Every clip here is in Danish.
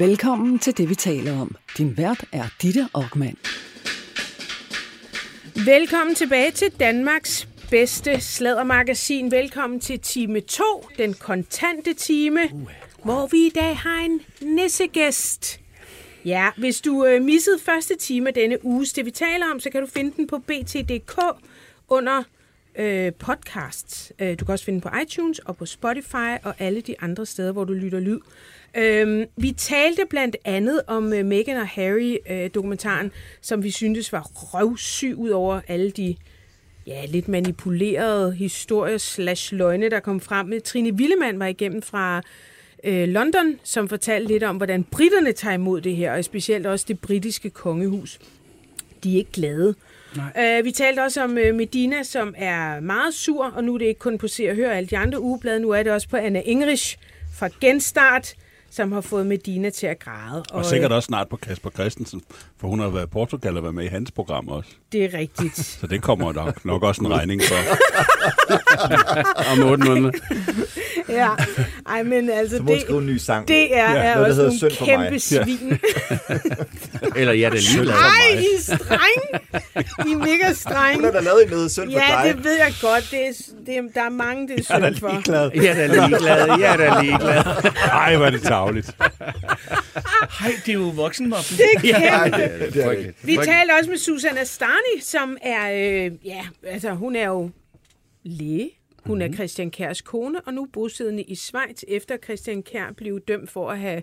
Velkommen til det, vi taler om. Din vært er Ditte Aukmann. Velkommen tilbage til Danmarks bedste sladdermagasin. Velkommen til time 2, den kontante time, uh. hvor vi i dag har en nissegæst. Ja, hvis du øh, missede første time af denne uges, det vi taler om, så kan du finde den på bt.dk under øh, podcasts. Øh, du kan også finde den på iTunes og på Spotify og alle de andre steder, hvor du lytter lyd. Øhm, vi talte blandt andet om øh, Meghan og Harry-dokumentaren, øh, som vi syntes var røvsyg ud over alle de ja, lidt manipulerede historier slash løgne, der kom frem. med. Trine Willemann var igennem fra øh, London, som fortalte lidt om, hvordan britterne tager imod det her, og specielt også det britiske kongehus. De er ikke glade. Nej. Uh, vi talte også om uh, Medina, som er meget sur, og nu er det ikke kun på Se og Hør alle de andre ugeblade, nu er det også på Anna Ingrich fra Genstart, som har fået Medina til at græde. Og, og sikkert også snart på Kasper Christensen, for hun har været i Portugal og været med i hans program også. Det er rigtigt. Så det kommer der nok også en regning for. Om otte måneder. Ja, ej, men altså... Så må det, skrive en ny sang. Det er, ja. er Noget, også nogle kæmpe svin. Eller ja, det er lige Ej, I er streng. I er mega streng. Hun har da lavet noget synd ja, for dig. Ja, det ved jeg godt. Det er, det er, der er mange, det er synd for. Jeg er da ligeglad. Jeg er da ligeglad. Ej, hvor er det tavligt. Hej, det er jo voksenmobben. Det er kæmpe. Ja, det er, det er Vi taler også med Susanna Starni, som er, øh, ja, altså hun er jo læge. Hun mm-hmm. er mhm. Christian Kærs kone, og nu bosiddende i Schweiz, efter Christian Kær blev dømt for at have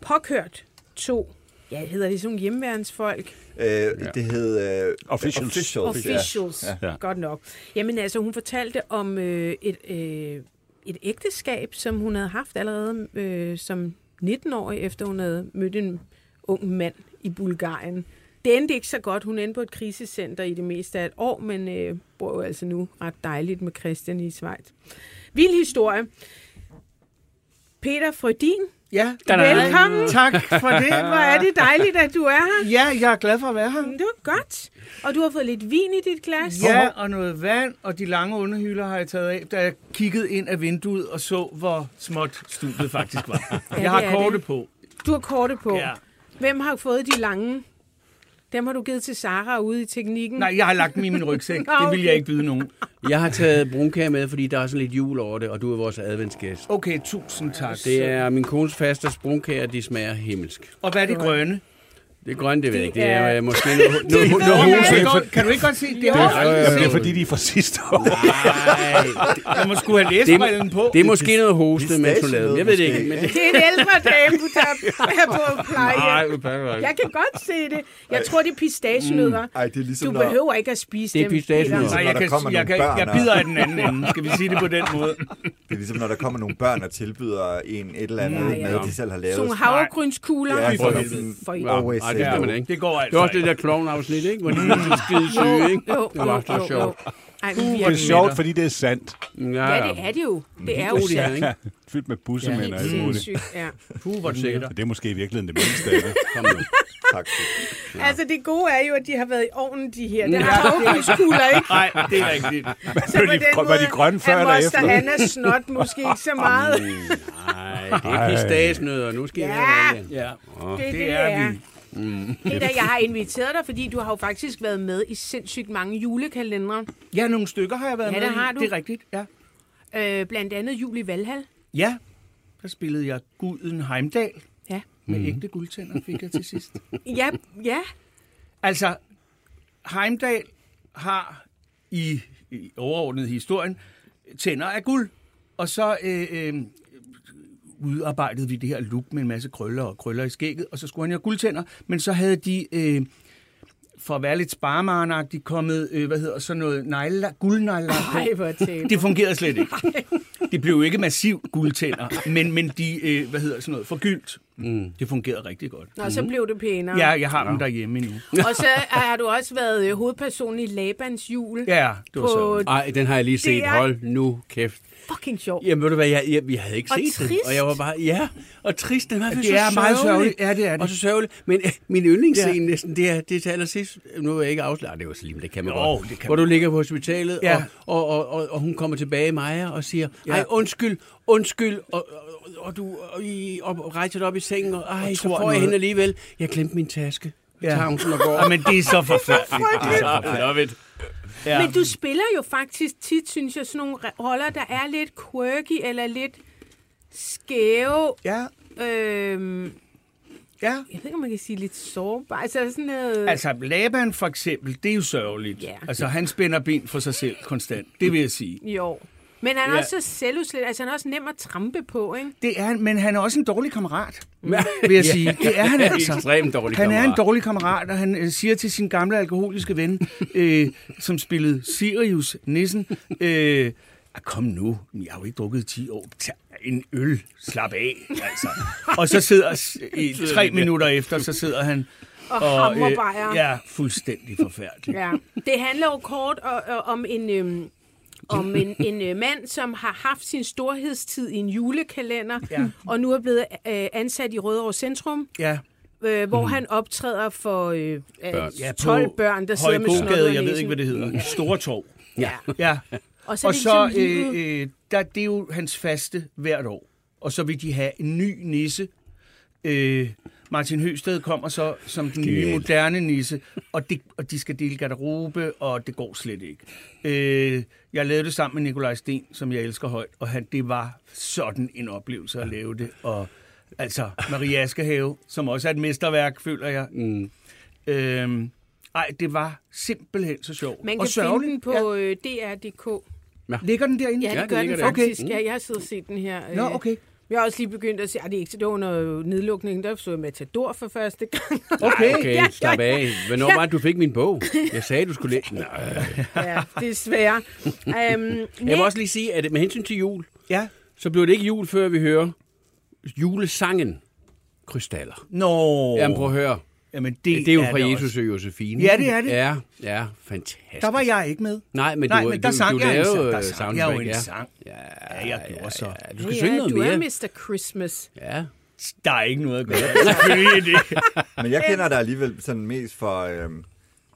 påkørt to Ja, hedder det sådan hjemmeværensfolk? Øh, ja. Det hed øh, officials. Officials, officials. Ja. Ja. godt nok. Jamen altså, hun fortalte om øh, et, øh, et ægteskab, som hun havde haft allerede øh, som 19-årig, efter hun havde mødt en ung mand i Bulgarien. Det endte ikke så godt. Hun endte på et krisecenter i det meste af et år, men øh, bor jo altså nu ret dejligt med Christian i Schweiz. Vild historie. Peter Frødin, Ja, velkommen. Tak for det. Hvor er det dejligt, at du er her. Ja, jeg er glad for at være her. Det var godt. Og du har fået lidt vin i dit glas. Ja, og noget vand, og de lange underhylder har jeg taget af, da jeg kiggede ind af vinduet og så, hvor småt studiet faktisk var. ja, jeg har kortet på. Du har kortet på. Ja. Hvem har fået de lange dem har du givet til Sara ude i teknikken? Nej, jeg har lagt dem i min rygsæk. okay. Det vil jeg ikke byde nogen. Jeg har taget brunkage med, fordi der er sådan lidt jul over det, og du er vores adventsgæst. Okay, tusind tak. Det er min kones faste brunkager, de smager himmelsk. Og hvad er det grønne? Det er grønt, det ved jeg ikke. Det er måske noget, noget, noget Kan du ikke godt se, det er, det, det er fordi, de er fra sidste år. Nej, jeg må skulle have det, på. Det er måske noget hoste, du lavede Jeg ved det ikke. Men det... det er en ældre dame, der er på pleje. Nej, Jeg kan godt se det. Jeg tror, det er. Mm. Det er ligesom, du behøver ikke at spise dem. Det er pistagenødder. Nej, jeg, kan, jeg, kan, jeg bider af den anden ende. Skal vi sige det på den måde? Det er ligesom, når der kommer nogle børn og tilbyder en et eller andet mad, de selv har lavet. Sådan havregrynskugler. Ja, for det kan man ikke. Det går altså Det er også det der clown-afsnit, ikke? Hvor de er skide syge, ikke? Det var så sjovt. Ej, det er sjovt, fordi det er sandt. Ja, ja det er det jo. Det er jo sandt. Ja, fyldt med bussemænd og alt muligt. Ja. Puh, hvor det Det er måske i virkeligheden det mindste af det. Kom nu. Tak. Altså, det gode er jo, at de har været i ovnen, de her. Det har afgiftskugler, ikke? Nej, det er rigtigt. Så på den måde, var de grønne før eller efter? Er Anna snot måske ikke så meget. Nej, det er pistagenødder. Nu skal ja. jeg Ja, det, det er vi. Mm. Peter, jeg har inviteret dig, fordi du har jo faktisk været med i sindssygt mange julekalendere. Ja, nogle stykker har jeg været ja, med det har du. Det er rigtigt, ja. Øh, blandt andet Jul i Valhall. Ja, der spillede jeg Guden Heimdal. Ja. Med mm. ægte guldtænder fik jeg til sidst. ja, ja. Altså, Heimdal har i, i overordnet historien tænder af guld. Og så øh, øh, udarbejdede vi det her look med en masse krøller og krøller i skægget, og så skulle han have guldtænder, men så havde de... Øh, for at være lidt sparemarnagtigt kommet, øh, hvad hedder sådan noget, nejler, guldnejler på. Det fungerede slet ikke. Det blev jo ikke massivt guldtænder, men, men de, øh, hvad hedder sådan noget, forgyldt. Mm. Det fungerede rigtig godt. Og så blev det pænere. Ja, jeg har ja. dem derhjemme endnu. Og så har du også været øh, hovedperson i Labans jul. Ja, det var så. Ej, den har jeg lige set. Er... Hold nu kæft. fucking sjovt. Jamen, ved du hvad, jeg, jeg, jeg havde ikke Og set den. trist. Og jeg var bare, ja, og trist. Den var Det så er meget sørgelig. sørgeligt. Ja, det er det. Og så sørgelig. Men øh, min yndlingsscene ja. næsten, det er, det er til allersidst. Nu vil jeg ikke afsløre, det var så lige, men det kan man Jo, godt. det kan hvor man du ligger på hospitalet, Ja. og, og, og, og, og, hun kommer tilbage, Maja, og siger, Ja. ej, undskyld, undskyld, og, og, og du og, I, og rejser dig op i sengen, og ej, Og så tror får jeg noget. hende alligevel. Jeg glemte min taske. Ja. Tager hun sådan og går. Ja, men det er så forfærdeligt. det er så forfærdeligt. Ja. Men du spiller jo faktisk tit, synes jeg, sådan nogle roller, der er lidt quirky eller lidt skæve. Ja, Øhm, ja. jeg ved ikke, om man kan sige lidt sårbar. Altså sådan noget... Altså, Laban for eksempel, det er jo sørgeligt. Ja. Altså, han spænder ben for sig selv konstant. Det vil jeg sige. Jo. Men han er Ja. også så selvudslet. Altså, han er også nem at trampe på, ikke? Det er han, men han er også en dårlig kammerat, vil jeg sige. Det er han altså. Ekstremt dårlig Han er en kammerat. dårlig kammerat, og han øh, siger til sin gamle alkoholiske ven, øh, som spillede Sirius Nissen, øh, "Ah, kom nu, jeg har jo ikke drukket i 10 år. Tag en øl, slap af. Altså. Og så sidder i tre minutter efter, så sidder han Og, og hammerbejer. ja, fuldstændig forfærdelig. Ja. Det handler jo kort og, og, om en... Øhm, om en, en øh, mand, som har haft sin storhedstid i en julekalender, Ja. og nu er blevet øh, ansat i Rødovre Centrum, Ja, øh, hvor mm. han optræder for øh, Børn. ja 12 børn, der sidder med i jeg ved ikke, hvad det hedder. Store Torv. Ja. Ja, Og så, er og det så ligesom øh, øh, der, det er jo hans faste hvert år. Og så vil de have en ny nisse. Øh, Martin Høsted kommer så som den nye moderne nisse, og, det, og de skal dele garderobe, og det går slet ikke. Øh, jeg lavede det sammen med Nikolaj Sten, som jeg elsker højt, og han, det var sådan en oplevelse at lave det. Og altså, Marie Askehave, som også er et mesterværk, føler jeg. Mm. Øh, ej, det var simpelthen så sjovt. Man og kan finde sørgeligt. den på øh, dr.dk. Ja. Ligger den derinde? Ja, det Ja, gør den den ligger der. faktisk. Okay. Ja, jeg har siddet og set den her. Nå, øh, okay. Jeg har også lige begyndt at sige, at det ikke det var under nedlukningen, der så jeg Matador for første gang. Okay. Okay, Ja, slap ja, af. Hvornår ja. var det, du fik min bog? Jeg sagde, du skulle læse. Nej. ja, desværre. Um, Jeg vil også lige sige, at med hensyn til jul, Ja. så bliver det ikke jul, før vi hører julesangen Krystaller. Nå. Jamen prøv at høre. Jamen, det, Det er jo fra det Jesus også. og Josefine. Ja, det er det. Ja, ja, fantastisk. Der var jeg ikke med. Nej, men Nej, du, men der du, sang du jeg en sang. Der øh, sang jeg jo en ja. sang. Ja, Ja, jeg gjorde så. Du skal ja, synge noget du mere. er Mr. Christmas. Ja. Der er ikke noget at gøre. Selvfølgelig er det. Men jeg kender dig alligevel sådan mest for... Øhm,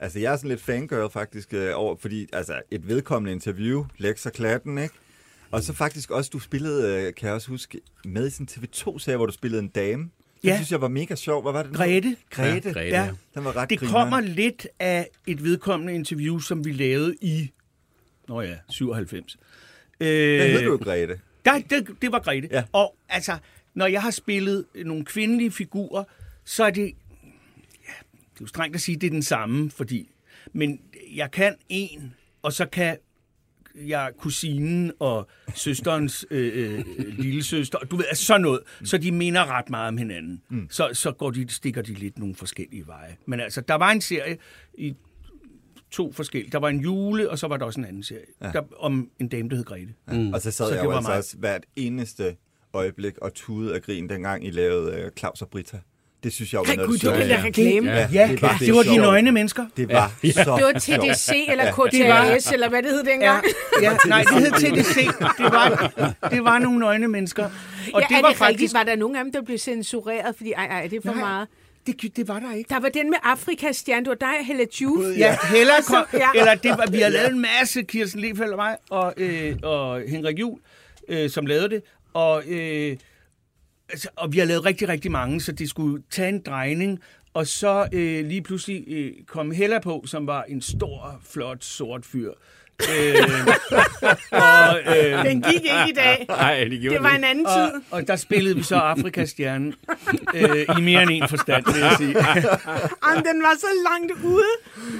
altså, jeg er sådan lidt fangirl faktisk øh, over, fordi altså, et vedkommende interview, Lex og Klatten, ikke? Og så faktisk også, du spillede, øh, kan jeg også huske, med i sådan en TV2-serie, hvor du spillede en dame. Det Ja. synes jeg var mega sjov. Hvad var det? Grete. Grete. Ja, Grete, Ja. Den var ret Det grineren. kommer lidt af et vedkommende interview, som vi lavede i... Nå ja, 97. Hvad Øh, hed du, Grete? Der, det, det var Grete. Ja. Og altså, når jeg har spillet nogle kvindelige figurer, så er det... Ja, det er jo strengt at sige, det er den samme, fordi... Men jeg kan en, og så kan jeg kusinen og søsterens øh, øh, lille søster, du ved, altså sådan noget. Så de minder ret meget om hinanden. Mm. Så, så går de, stikker de lidt nogle forskellige veje. Men altså, der var en serie i to forskellige. Der var en jule, og så var der også en anden serie. Ja. Der, om en dame, der hed Grete. Mm. Og så sad Så jeg jo altså mig. også hvert eneste øjeblik og tude af grin, dengang I lavede øh, Claus og Britta. Det synes jeg jo var noget gud, af det var der reklame. Ja, det det var det det var de nøgne mennesker. Det var ja. så Det var TDC eller KTAS, eller hvad det hed dengang. Ja, nej, det hed TDC. Det var, det var nogle nøgne mennesker. Og ja, det er var det faktisk... rigtigt? Var der nogen af dem, der blev censureret? Fordi, ej, ej, det er for Nej. meget. Det, det var der ikke. Der var den med Afrikas stjerne. Det var dig, Helle Juf. Ja, Hella kom, Ja. eller det var, vi har lavet en masse, Kirsten Lefeldt og mig, og, øh, og Henrik Juhl, øh, som lavede det, og, øh, altså, og vi har lavet rigtig, rigtig mange, så det skulle tage en drejning, og så øh, lige pludselig øh, kom Hella på, som var en stor, flot, sort fyr. øh, og, øh, Den gik ikke i dag. Nej, det gjorde Det var en anden og, tid. og der spillede vi så Afrikas stjerne øh, i mere end en forstand, vil jeg sige. Jamen, den var så langt ude.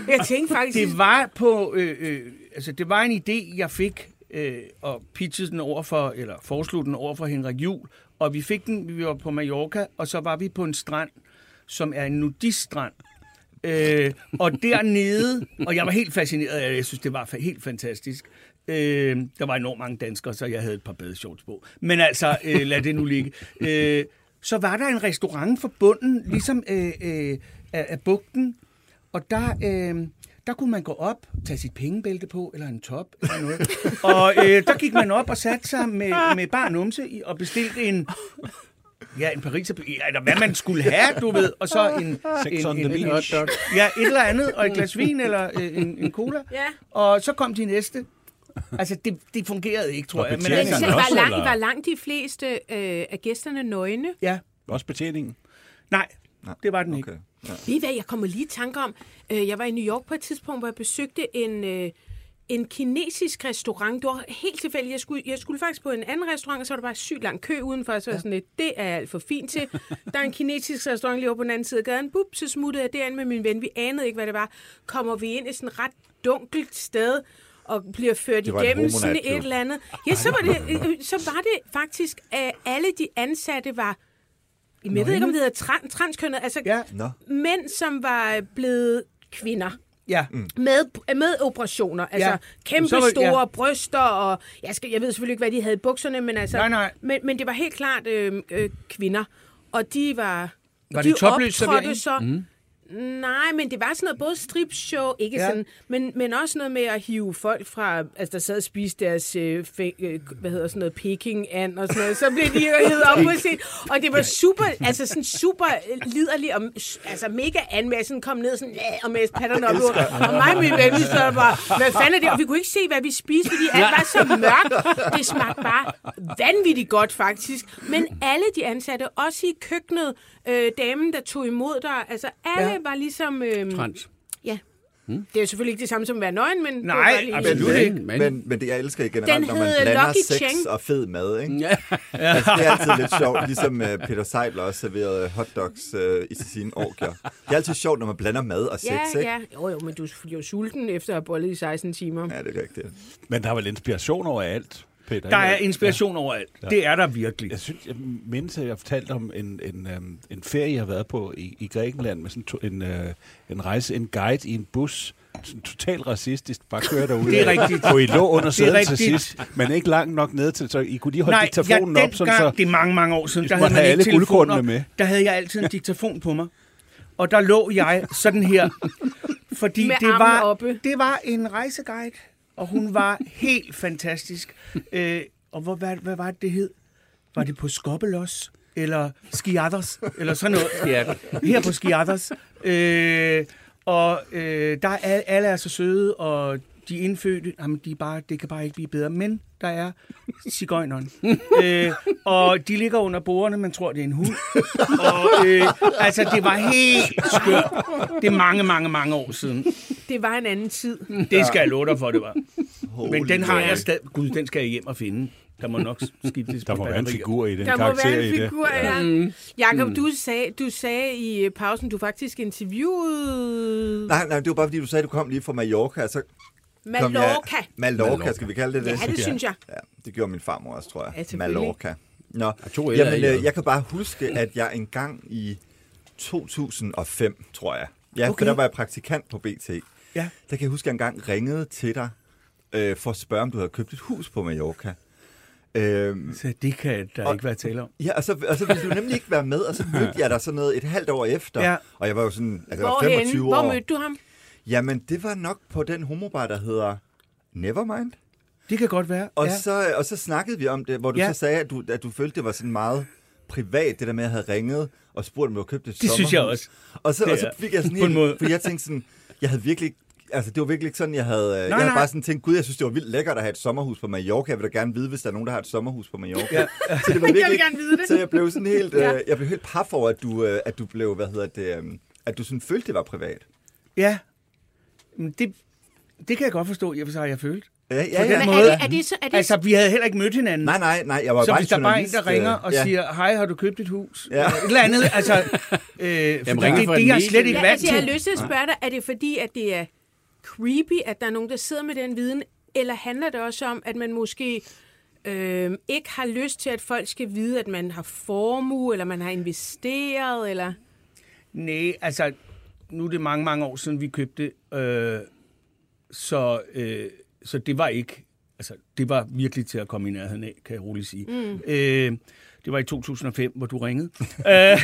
Jeg tænkte faktisk... Det var på, øh, øh, altså det var en idé, jeg fik, øh, og pitchede den over for, eller foreslog den over for Henrik Jul, og vi fik den, vi var på Mallorca, og så var vi på en strand, som er en nudiststrand. Øh, og dernede, og jeg var helt fascineret af det, jeg synes, det var helt fantastisk. Øh, der var enormt mange danskere, så jeg havde et par badeshorts på. Men altså, øh, lad det nu ligge. Øh, så var der en restaurant for bunden, ligesom øh, øh, af, af bugten, og der, øh, der kunne man gå op, tage sit pengebælte på, eller en top, eller noget. og øh, der gik man op og satte sig med, med bare numse i, og bestilte en, ja, en Paris, eller hvad man skulle have, du ved, og så en, Sex en, on the en, en, beach. ja, et eller andet, og et glas vin, eller øh, en, en cola. Ja. Og så kom de næste. Altså, det, det fungerede ikke, tror Var jeg. Men altså, også, var, langt, eller? var langt de fleste øh, af gæsterne nøgne? ja, Også betjeningen. nej, det var den ikke. Ja. Ved I hvad, jeg kommer lige i tanke om, øh, jeg var i New York på et tidspunkt, hvor jeg besøgte en, øh, en kinesisk restaurant. Det var helt tilfældigt. Jeg skulle, jeg skulle faktisk på en anden restaurant, og så var der bare sygt lang kø udenfor. Så jeg sådan lidt, det er jeg alt for fint til. Der er en kinesisk restaurant lige over på den anden side af gaden. Bup, så smuttede jeg derind med min ven. Vi anede ikke, hvad det var. Kommer vi ind i sådan et ret dunkelt sted, og bliver ført igennem sådan et eller andet. Ja, så var det, øh, så var det faktisk, at alle de ansatte var Jamen, jeg ved ikke, om det hedder tran- transkønnet. Altså, Ja. Nå. mænd, som var blevet kvinder. Ja, Med, med operationer. Altså Ja. kæmpe Så store ja. bryster. Og jeg, skal, jeg ved selvfølgelig ikke, hvad de havde i bukserne, men, altså, Nej, nej. Men, men det var helt klart øh, øh, kvinder. Og de var... Var de det topløs optrådte servering? Så, Nej, men det var sådan noget, både stripshow, ikke Ja. sådan, men, men også noget med at hive folk fra, altså der sad og spiste deres, øh, fe, øh, hvad hedder sådan noget, peking and og sådan noget, så blev de hævet op på scenen, og det var super, altså sådan super liderligt, og altså mega anmassen kom ned sådan, "Ja," og med patterne op, og, og mig og min ven, vi sad bare, hvad fanden er det, og vi kunne ikke se, hvad vi spiste, fordi alt var så mørkt, det smagte bare vanvittigt godt faktisk, men alle de ansatte, også i køkkenet, øh, damen, der tog imod dig, altså alle Ja. Var ligesom... Øh, Trans. Ja. Det er jo selvfølgelig ikke det samme som at være nøgen, men... det var Nej, bare lige- absolut Men, ikke. men, men, men det, jeg elsker ikke generelt, Den når man blander Lucky sex Cheng. og fed mad, ikke? Ja. Altså, det er altid lidt sjovt, ligesom uh, Peter Seidler også serverede hotdogs uh, i sine orgier. Det er altid sjovt, når man blander mad og sex, Ja, ikke? ja. Jo, jo, men du bliver jo sulten efter at have bollet i 16 timer. Ja, det er rigtigt. Men der er vel inspiration overalt, Peter? Der er inspiration overalt. Det er der virkelig. Jeg synes, jeg mindes, at jeg fortalte om en, en, øhm, en ferie, jeg har været på i, i Grækenland med sådan to, en, øh, en rejse, en guide i en bus. Sådan totalt racistisk. Bare køre derude. Det er rigtigt. Hvor I lå under sædet til sidst, men ikke langt nok ned til, så I kunne lige holde Nej, diktafonen ja, op, sådan dengang, så... det er mange, mange år siden, der havde man alle telefoner. med. Der havde jeg altid en diktafon på mig. Og der lå jeg sådan her, fordi Med det var, oppe. det var en rejseguide, og hun var helt fantastisk. Øh, og hvor, hvad, hvad var det, det hed? Var det på Skobbelos? Eller Skiathers? Eller sådan noget. Her på Skiathers. Øh, og øh, der er alle, er så søde, og de indfødte, jamen, de er bare, det kan bare ikke blive bedre. Men der er cigøjneren. øh, og de ligger under bordene, man tror, det er en hund. og øh, altså, det var helt skørt. Det er mange, mange, mange år siden. Det var en anden tid. Det skal jeg love dig for, det var. Men den har jeg stadig... Gud, den skal jeg hjem og finde. Der må nok skiftes Der på må være en figur i den Der må karakter være i en det. figur, ja. Mm. Jakob, du sagde, du sagde i pausen, du faktisk interviewede Nej, nej, det var bare fordi, du sagde, at du kom lige fra Mallorca. Så Mallorca. Mallorca, skal vi kalde det det? Ja, det synes jeg. Ja, det gjorde min farmor også, tror jeg. Ja. Mallorca. Nå, to jamen, øh, jeg kan bare huske, at jeg engang i 2005, tror jeg, ja, okay. For der var jeg praktikant på BT, Ja. der kan jeg huske, at jeg engang ringede til dig øh, for at spørge, om du havde købt et hus på Mallorca. Øhm, Så det kan der Og- ikke være tale om. ja, og så, og så ville du nemlig ikke være med, og så mødte jeg dig sådan noget et halvt år efter. Ja. Og jeg var jo sådan, altså jeg var Hvorhenne? 25 Hvor år. mødte du ham? Jamen, det var nok på den homobar, der hedder Nevermind. Det kan godt være. Og, ja. så, og så snakkede vi om det, hvor du Ja. så sagde, at du, at du følte, det var sådan meget privat, det der med at have ringet og spurgt, om du havde købt et Det synes jeg også. Og så, og så fik jeg sådan helt, måde. fordi jeg tænkte sådan, jeg havde virkelig Altså, det var virkelig ikke sådan, jeg havde... Nej, jeg havde nej. bare sådan tænkt, gud, jeg synes, det var vildt lækkert at have et sommerhus på Mallorca. Jeg vil da gerne vide, hvis der er nogen, der har et sommerhus på Mallorca. Ja. Så det var Jeg vil virkelig, gerne vide det. Så jeg blev sådan helt, Ja. øh, jeg blev helt paf over, at du, øh, at du blev, hvad hedder det, øh, at du sådan følte, det var privat. Ja. Det, det kan jeg godt forstå, jeg for sig, jeg følte. Ja, ja, den ja. Men måde- er det, er det så... Er det, Altså, vi havde heller ikke mødt hinanden. Nej, nej, nej, jeg var så bare hvis der bare er en, der ringer øh, og ja. siger, hej, har du købt et hus? Ja. Et eller andet, altså... Øh, fordi ringer det, det et er jeg slet ikke ja, vant altså, jeg har til. lyst til at spørge dig, er det fordi, at det er creepy, at der er nogen, der sidder med den viden, eller handler det også om, at man måske øh, ikke har lyst til, at folk skal vide, at man har formue, eller man har investeret, eller... Nej, altså, nu er det mange, mange år siden, vi købte, øh, så, øh, så det var ikke, altså, det var virkelig til at komme i nærheden af, kan jeg roligt sige. Mm. Øh, Det var i 2005, hvor du ringede. Øh,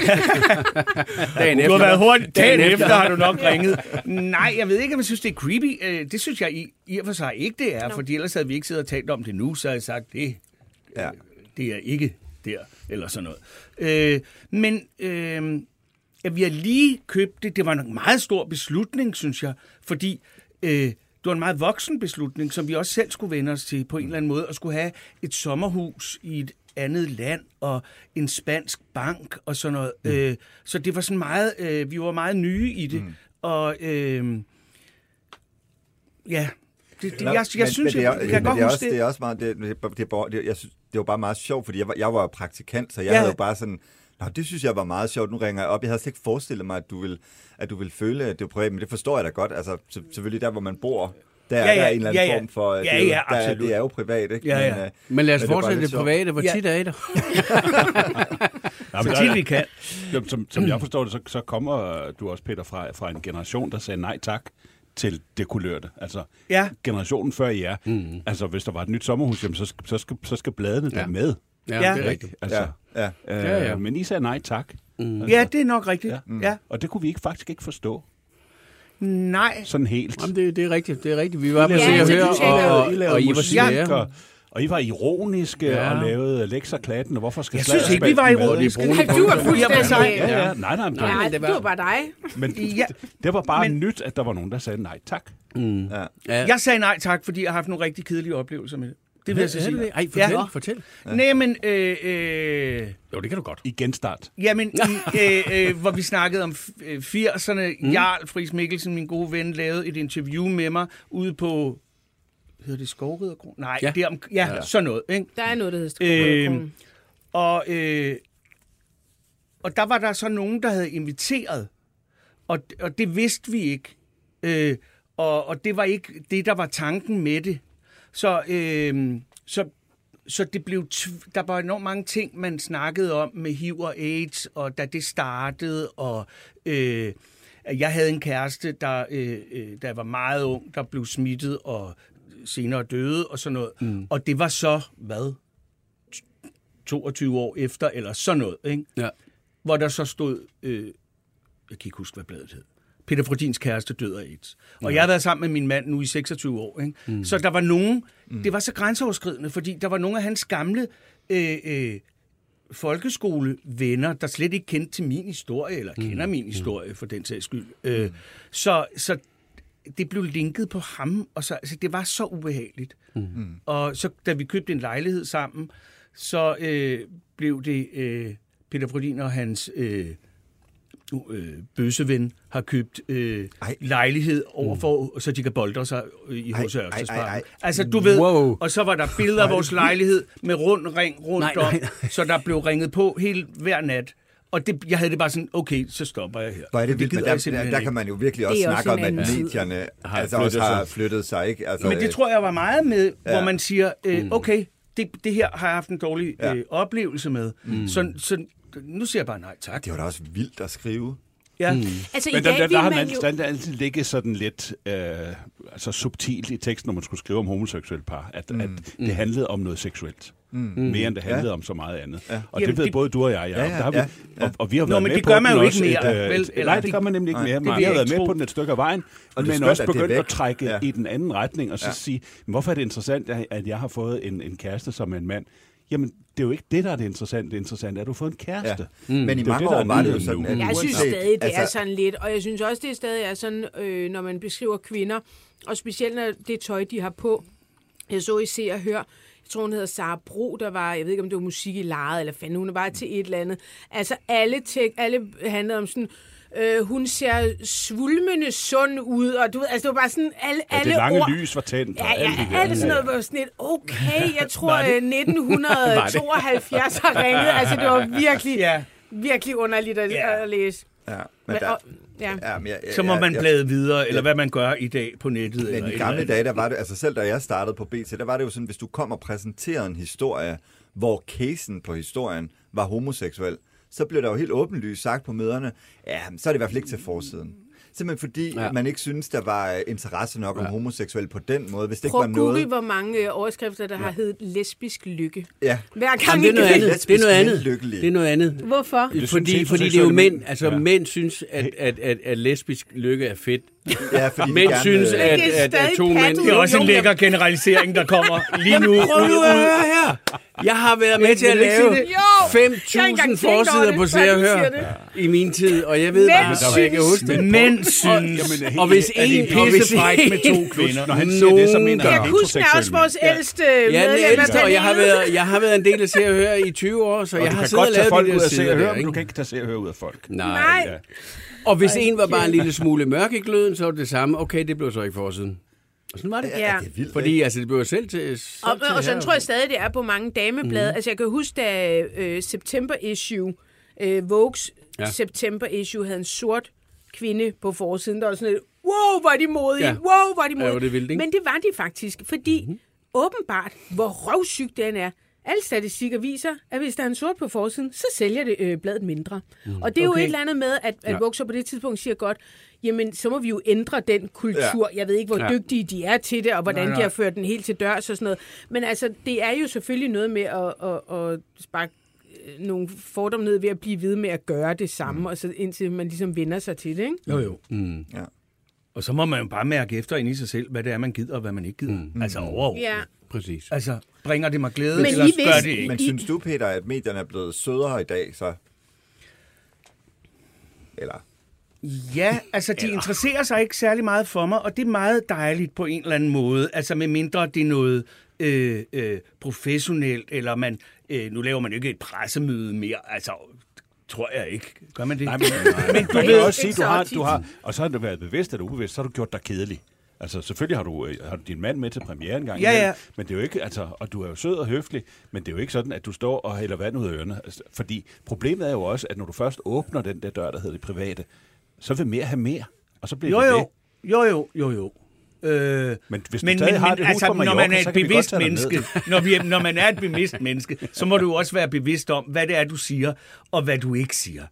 Dagen du har efter. været hurtigt. Dagen Dagen efter efter. har du nok ringet. Nej, jeg ved ikke, om jeg synes, det er creepy. Øh, Det synes jeg i, i og for sig ikke, det er. Fordi ellers havde vi ikke siddet og talt om det nu, så havde jeg sagt, det, Ja. det er ikke der, eller sådan noget. Øh, men øh, ja, vi har lige købt det. Det var en meget stor beslutning, synes jeg, fordi øh, det var en meget voksen beslutning, som vi også selv skulle vende os til på en eller anden måde, at skulle have et sommerhus i et andet land og en spansk bank og sådan noget. Mm. Øh, så det var sådan meget, øh, vi var meget nye i det. Mm. Og øh, ja, det, det, jeg, jeg, jeg synes, men det er, jeg, jeg men kan godt det er også, det. det er også meget, det, det, det, bare- det, jeg synes, det var bare meget sjovt, fordi jeg var, jeg var praktikant, så jeg ja. havde jo bare sådan, Nå, det synes jeg var meget sjovt. Nu ringer jeg op. Jeg havde slet ikke forestillet mig, at du vil, at du vil føle, at det var privat, men det forstår jeg da godt. Altså, så, selvfølgelig der, hvor man bor, der Ja, er ja, der en eller anden ja, ja. form for... Ja, det, er jo- ja, der, er-. Det er jo privat, ikke? Ja, ja. øh, Men lad os Men det er fortsætte det sjovt. private. Hvor Ja. tit er I der? Ja, Så men tit der- vi kan. Som, som, som jeg forstår det, så, så kommer du også, Peter, fra, fra en generation, der sagde nej tak til det kulørte. Altså, Ja. generationen før jer. Mm. Altså, hvis der var et nyt sommerhus, jamen, så, skal, så, skal, så skal bladene ja. Ja. der med. Ja, Ja. det er rigtigt. Altså, Ja, ja. Øh, Ja, ja. Men I sagde nej tak. Mm. Ja, det er nok rigtigt. Ja. Ja. ja. Og det kunne vi ikke, faktisk ikke forstå. Nej. Sådan helt. Jamen, det, det er rigtigt. Det er rigtigt. Vi var på Ja, Se og altså, Høre, du taler- og, I og I var musik, svære. og, og I var ironiske Ja. og lavede lekserklatten, og hvorfor skal Jeg synes ikke, vi var ironiske. Nej, du var fuldstændig... Ja, ja, nej, nej, nej. Nej, det det var- var bare dig. Men Ja. det, det var bare Men- nyt, at der var nogen, der sagde nej tak. ja. Ja. Jeg sagde nej tak, fordi jeg har haft nogle rigtig kedelige oplevelser med det. Det vil jeg så Er sige. Ej, fortæl, Ja. fortæl. Nej, men... Øh, øh, Jo, det kan du godt. I genstart. Jamen, i, øh, øh, hvor vi snakkede om f- øh, 80'erne, mm. Jarl Friis Mikkelsen, min gode ven, lavede et interview med mig ude på, hedder det Skovriderkron? Nej, Ja. ja. Det er om, ja, ja, sådan noget. Ikke? Der er noget, der hedder Øh, Skovriderkronen. Og, øh, og der var der så nogen, der havde inviteret, og, og det vidste vi ikke. Øh, og, og det var ikke det, der var tanken med det. Så, øh, så, så det blev der var enormt mange ting, man snakkede om med HIV og AIDS, og da det startede, og øh, jeg havde en kæreste, der, øh, øh, der var meget ung, der blev smittet og senere døde og sådan noget. Mm. Og det var så, hvad, 22 år efter, eller sådan noget, ikke? Ja. hvor der så stod, øh, jeg kan ikke huske, hvad bladet hed, Peter Frodins kæreste død af AIDS. Og jeg har været sammen med min mand nu i 26 år. Ikke? Mm. Så der var nogen, mm. det var så grænseoverskridende, fordi der var nogle af hans gamle øh, øh, folkeskolevenner, der slet ikke kendte til min historie, eller kender min historie for den sags skyld. Øh, så, så det blev linket på ham, og så, altså, det var så ubehageligt. Mm. Og så da vi købte en lejlighed sammen, så øh, blev det øh, Peter Frodin og hans øh, øh, bøseven har købt øh, Ej. lejlighed overfor, mm. så de kan boldre sig øh, i H.C. ej, ej, Ørsteds ej. Park. Altså, du ved, Wow. og så var der billeder af vores lejlighed med rund ring rundt Nej, om, nej, så der blev ringet på hele hver nat. Og det, jeg havde det bare sådan, okay, så stopper jeg her. Hvor er det vildt, men gider der, der, der kan man jo virkelig også også snakke om, at medierne Har altså flyttet også har sig. flyttet sig. Ikke? Altså, Men det tror jeg var meget med, ja. hvor man siger, øh, okay, det, det her har jeg haft en dårlig Ja. øh, oplevelse med. Mm. Så, så nu siger jeg bare nej tak. Det var da også vildt at skrive. Ja. Mm. Altså, Men i der, dag der, der vil har man man jo... altid, altid ligget sådan lidt øh, altså subtilt i teksten, når man skulle skrive om homoseksuelle par, at, mm. at det handlede om noget seksuelt. Mm. Mere end det handlede ja. om så meget andet. Ja. Og Jamen, det ved det- både du og jeg, ja. Ja, ja, der har vi, ja, ja. Og, og vi har Nå, været men med det på gør man jo ikke mere, et, øh, vel? Eller Nej, det- det gør man nemlig ikke Nej, mere. vi har været med på den et stykke af vejen, Og men også begyndt at trække Ja. i den anden retning, og så Ja. sige, "Men hvorfor er det interessant, at at jeg har fået en, en kæreste som en mand? Jamen, det er jo ikke det, der er det interessante. Det interessante er, at du fået en kæreste. Ja. Mm. Men i Det er mange det, der år var det jo sådan, at Jeg synes stadig, det altså, er sådan lidt, og jeg synes også, det stadig er sådan, øh, når man beskriver kvinder, og specielt når det tøj, de har på. Jeg så i Se og Hør, jeg tror, hun hedder Sara Bro, der var, jeg ved ikke, om det var musik i lejet, eller fanden, hun var til et eller andet. Altså, alle, tek, alle handlede om sådan, øh, hun ser svulmende sund ud, og du ved, altså, det var bare sådan, alle, Ja, alle det lange ord. lys var tændt. Ja, alt det ja, der. alt sådan noget var sådan lidt, okay, jeg tror, øh, 1972 har ringet. Altså, det var virkelig, Ja. virkelig underligt at, Ja. at læse. Ja, men der, og, ja. ja, men jeg, Så må jeg- man jeg- blade videre, eller hvad man gør i dag på nettet. Men eller i et gamle eller dage, der var det, altså selv da jeg startede på BT, der var det jo sådan, hvis du kom og præsenterede en historie, hvor casen på historien var homoseksuel, så blev der jo helt åbenlyst sagt på møderne, ja, så er det i hvert fald ikke til forsiden. simpelthen fordi, Ja. ja. man ikke synes, der var øh, interesse nok om Ja. homoseksuel på den måde. Hvis det ikke Prøv var at google, noget... hvor mange øh, overskrifter, der har heddet lesbisk lykke. Ja. Hver gang Jamen, det er noget andet. Det er noget andet. Lykkelige. Det er noget andet. Hvorfor? Fordi, heteroseksuelle fordi det er jo mænd, altså Ja. ja. mænd synes, at, at, at, at lesbisk lykke er fedt. Ja, fordi Mænd gerne synes, vil- at, Det at, at to mænd... Det er også en lækker generalisering, der kommer lige nu. Prøv nu at høre her. Jeg har været med til at du lave sige det? Jo! Jeg har ikke engang 5.000 tænkt over forsider det, på Se og du Hør det. i min tid, og jeg ved bare, og jeg kan huske det. Mænd synes, Og hvis at det en, og hvis pissefrækt med to kvinder. Når han siger det, så mener han Jeg husker også vores ældste medlem af og jeg har, været, jeg har været en del af Se og Hør i 20 år, så jeg du har kan siddet og godt tage lavet folk de ud der af se sider og høre, der, men du kan ikke tage se og høre ud af folk. Nej. Ja. Og hvis en var bare en lille smule mørk i gløden, så var det det samme. Okay, det blev så ikke forsiden. Og sådan var det. Ja. Ja, det er vildt, Fordi altså, det blev selv til... Og, solgt til og sådan her. tror jeg stadig, det er på mange dameblade. Mm. Altså, jeg kan huske, da øh, September Issue, øh, Vogues ja. Ja. September Issue, havde en sort kvinde på forsiden, der var sådan lidt, wow, hvor er de modige, ja. Ja. wow, hvor er de modige. hvor er det vildt, ikke? Men det var de faktisk, fordi mm-hmm. åbenbart, hvor røvsyg den er, alle statistikker viser, at hvis der er en sort på forsiden, så sælger det øh, bladet mindre. Mm. Og det er okay. jo et eller andet med, at, at ja. Så på det tidspunkt siger godt, jamen, så må vi jo ændre den kultur. Ja. Jeg ved ikke, hvor ja. Dygtige de er til det, og hvordan Nej, de har nej. ført den helt til dørs og sådan noget. Men altså, det er jo selvfølgelig noget med at, at, at sparke øh, nogle fordomme ned ved at blive ved med at gøre det samme, mm. og så indtil man ligesom vender sig til det, ikke? Jo, jo. Mm. Ja. Og så må man jo bare mærke efter ind i sig selv, hvad det er, man gider, og hvad man ikke gider. Mm. Altså overordnet. Ja. Præcis. Altså, bringer det mig glæde, Men eller I gør det ikke? Men synes du, Peter, at medierne er blevet sødere i dag, så? Eller? Ja, altså de interesserer sig ikke særlig meget for mig, og det er meget dejligt på en eller anden måde. Altså med mindre det er noget øh, øh, professionelt, eller man, øh, nu laver man jo ikke et pressemøde mere, altså tror jeg ikke. Gør man det? Nej, men, men du kan også sige, du har, du har, og så har du været bevidst eller ubevidst, så har du gjort dig kedelig. Altså, selvfølgelig har du, øh, har du din mand med til premieren en gang Ja, ja. men det er jo ikke, altså, og du er jo sød og høflig, men det er jo ikke sådan, at du står og hælder vand ud af ørerne. Altså, fordi problemet er jo også, at når du først åbner den der dør, der hedder det private, så vil mere have mere, og så bliver Jo, det jo, jo, jo, jo, jo. Øh, Men hvis du stadig har det altså, på når man er et bevidst menneske, når, vi, når man er et bevidst menneske, så må du også være bevidst om, hvad det er, du siger, og hvad du ikke siger.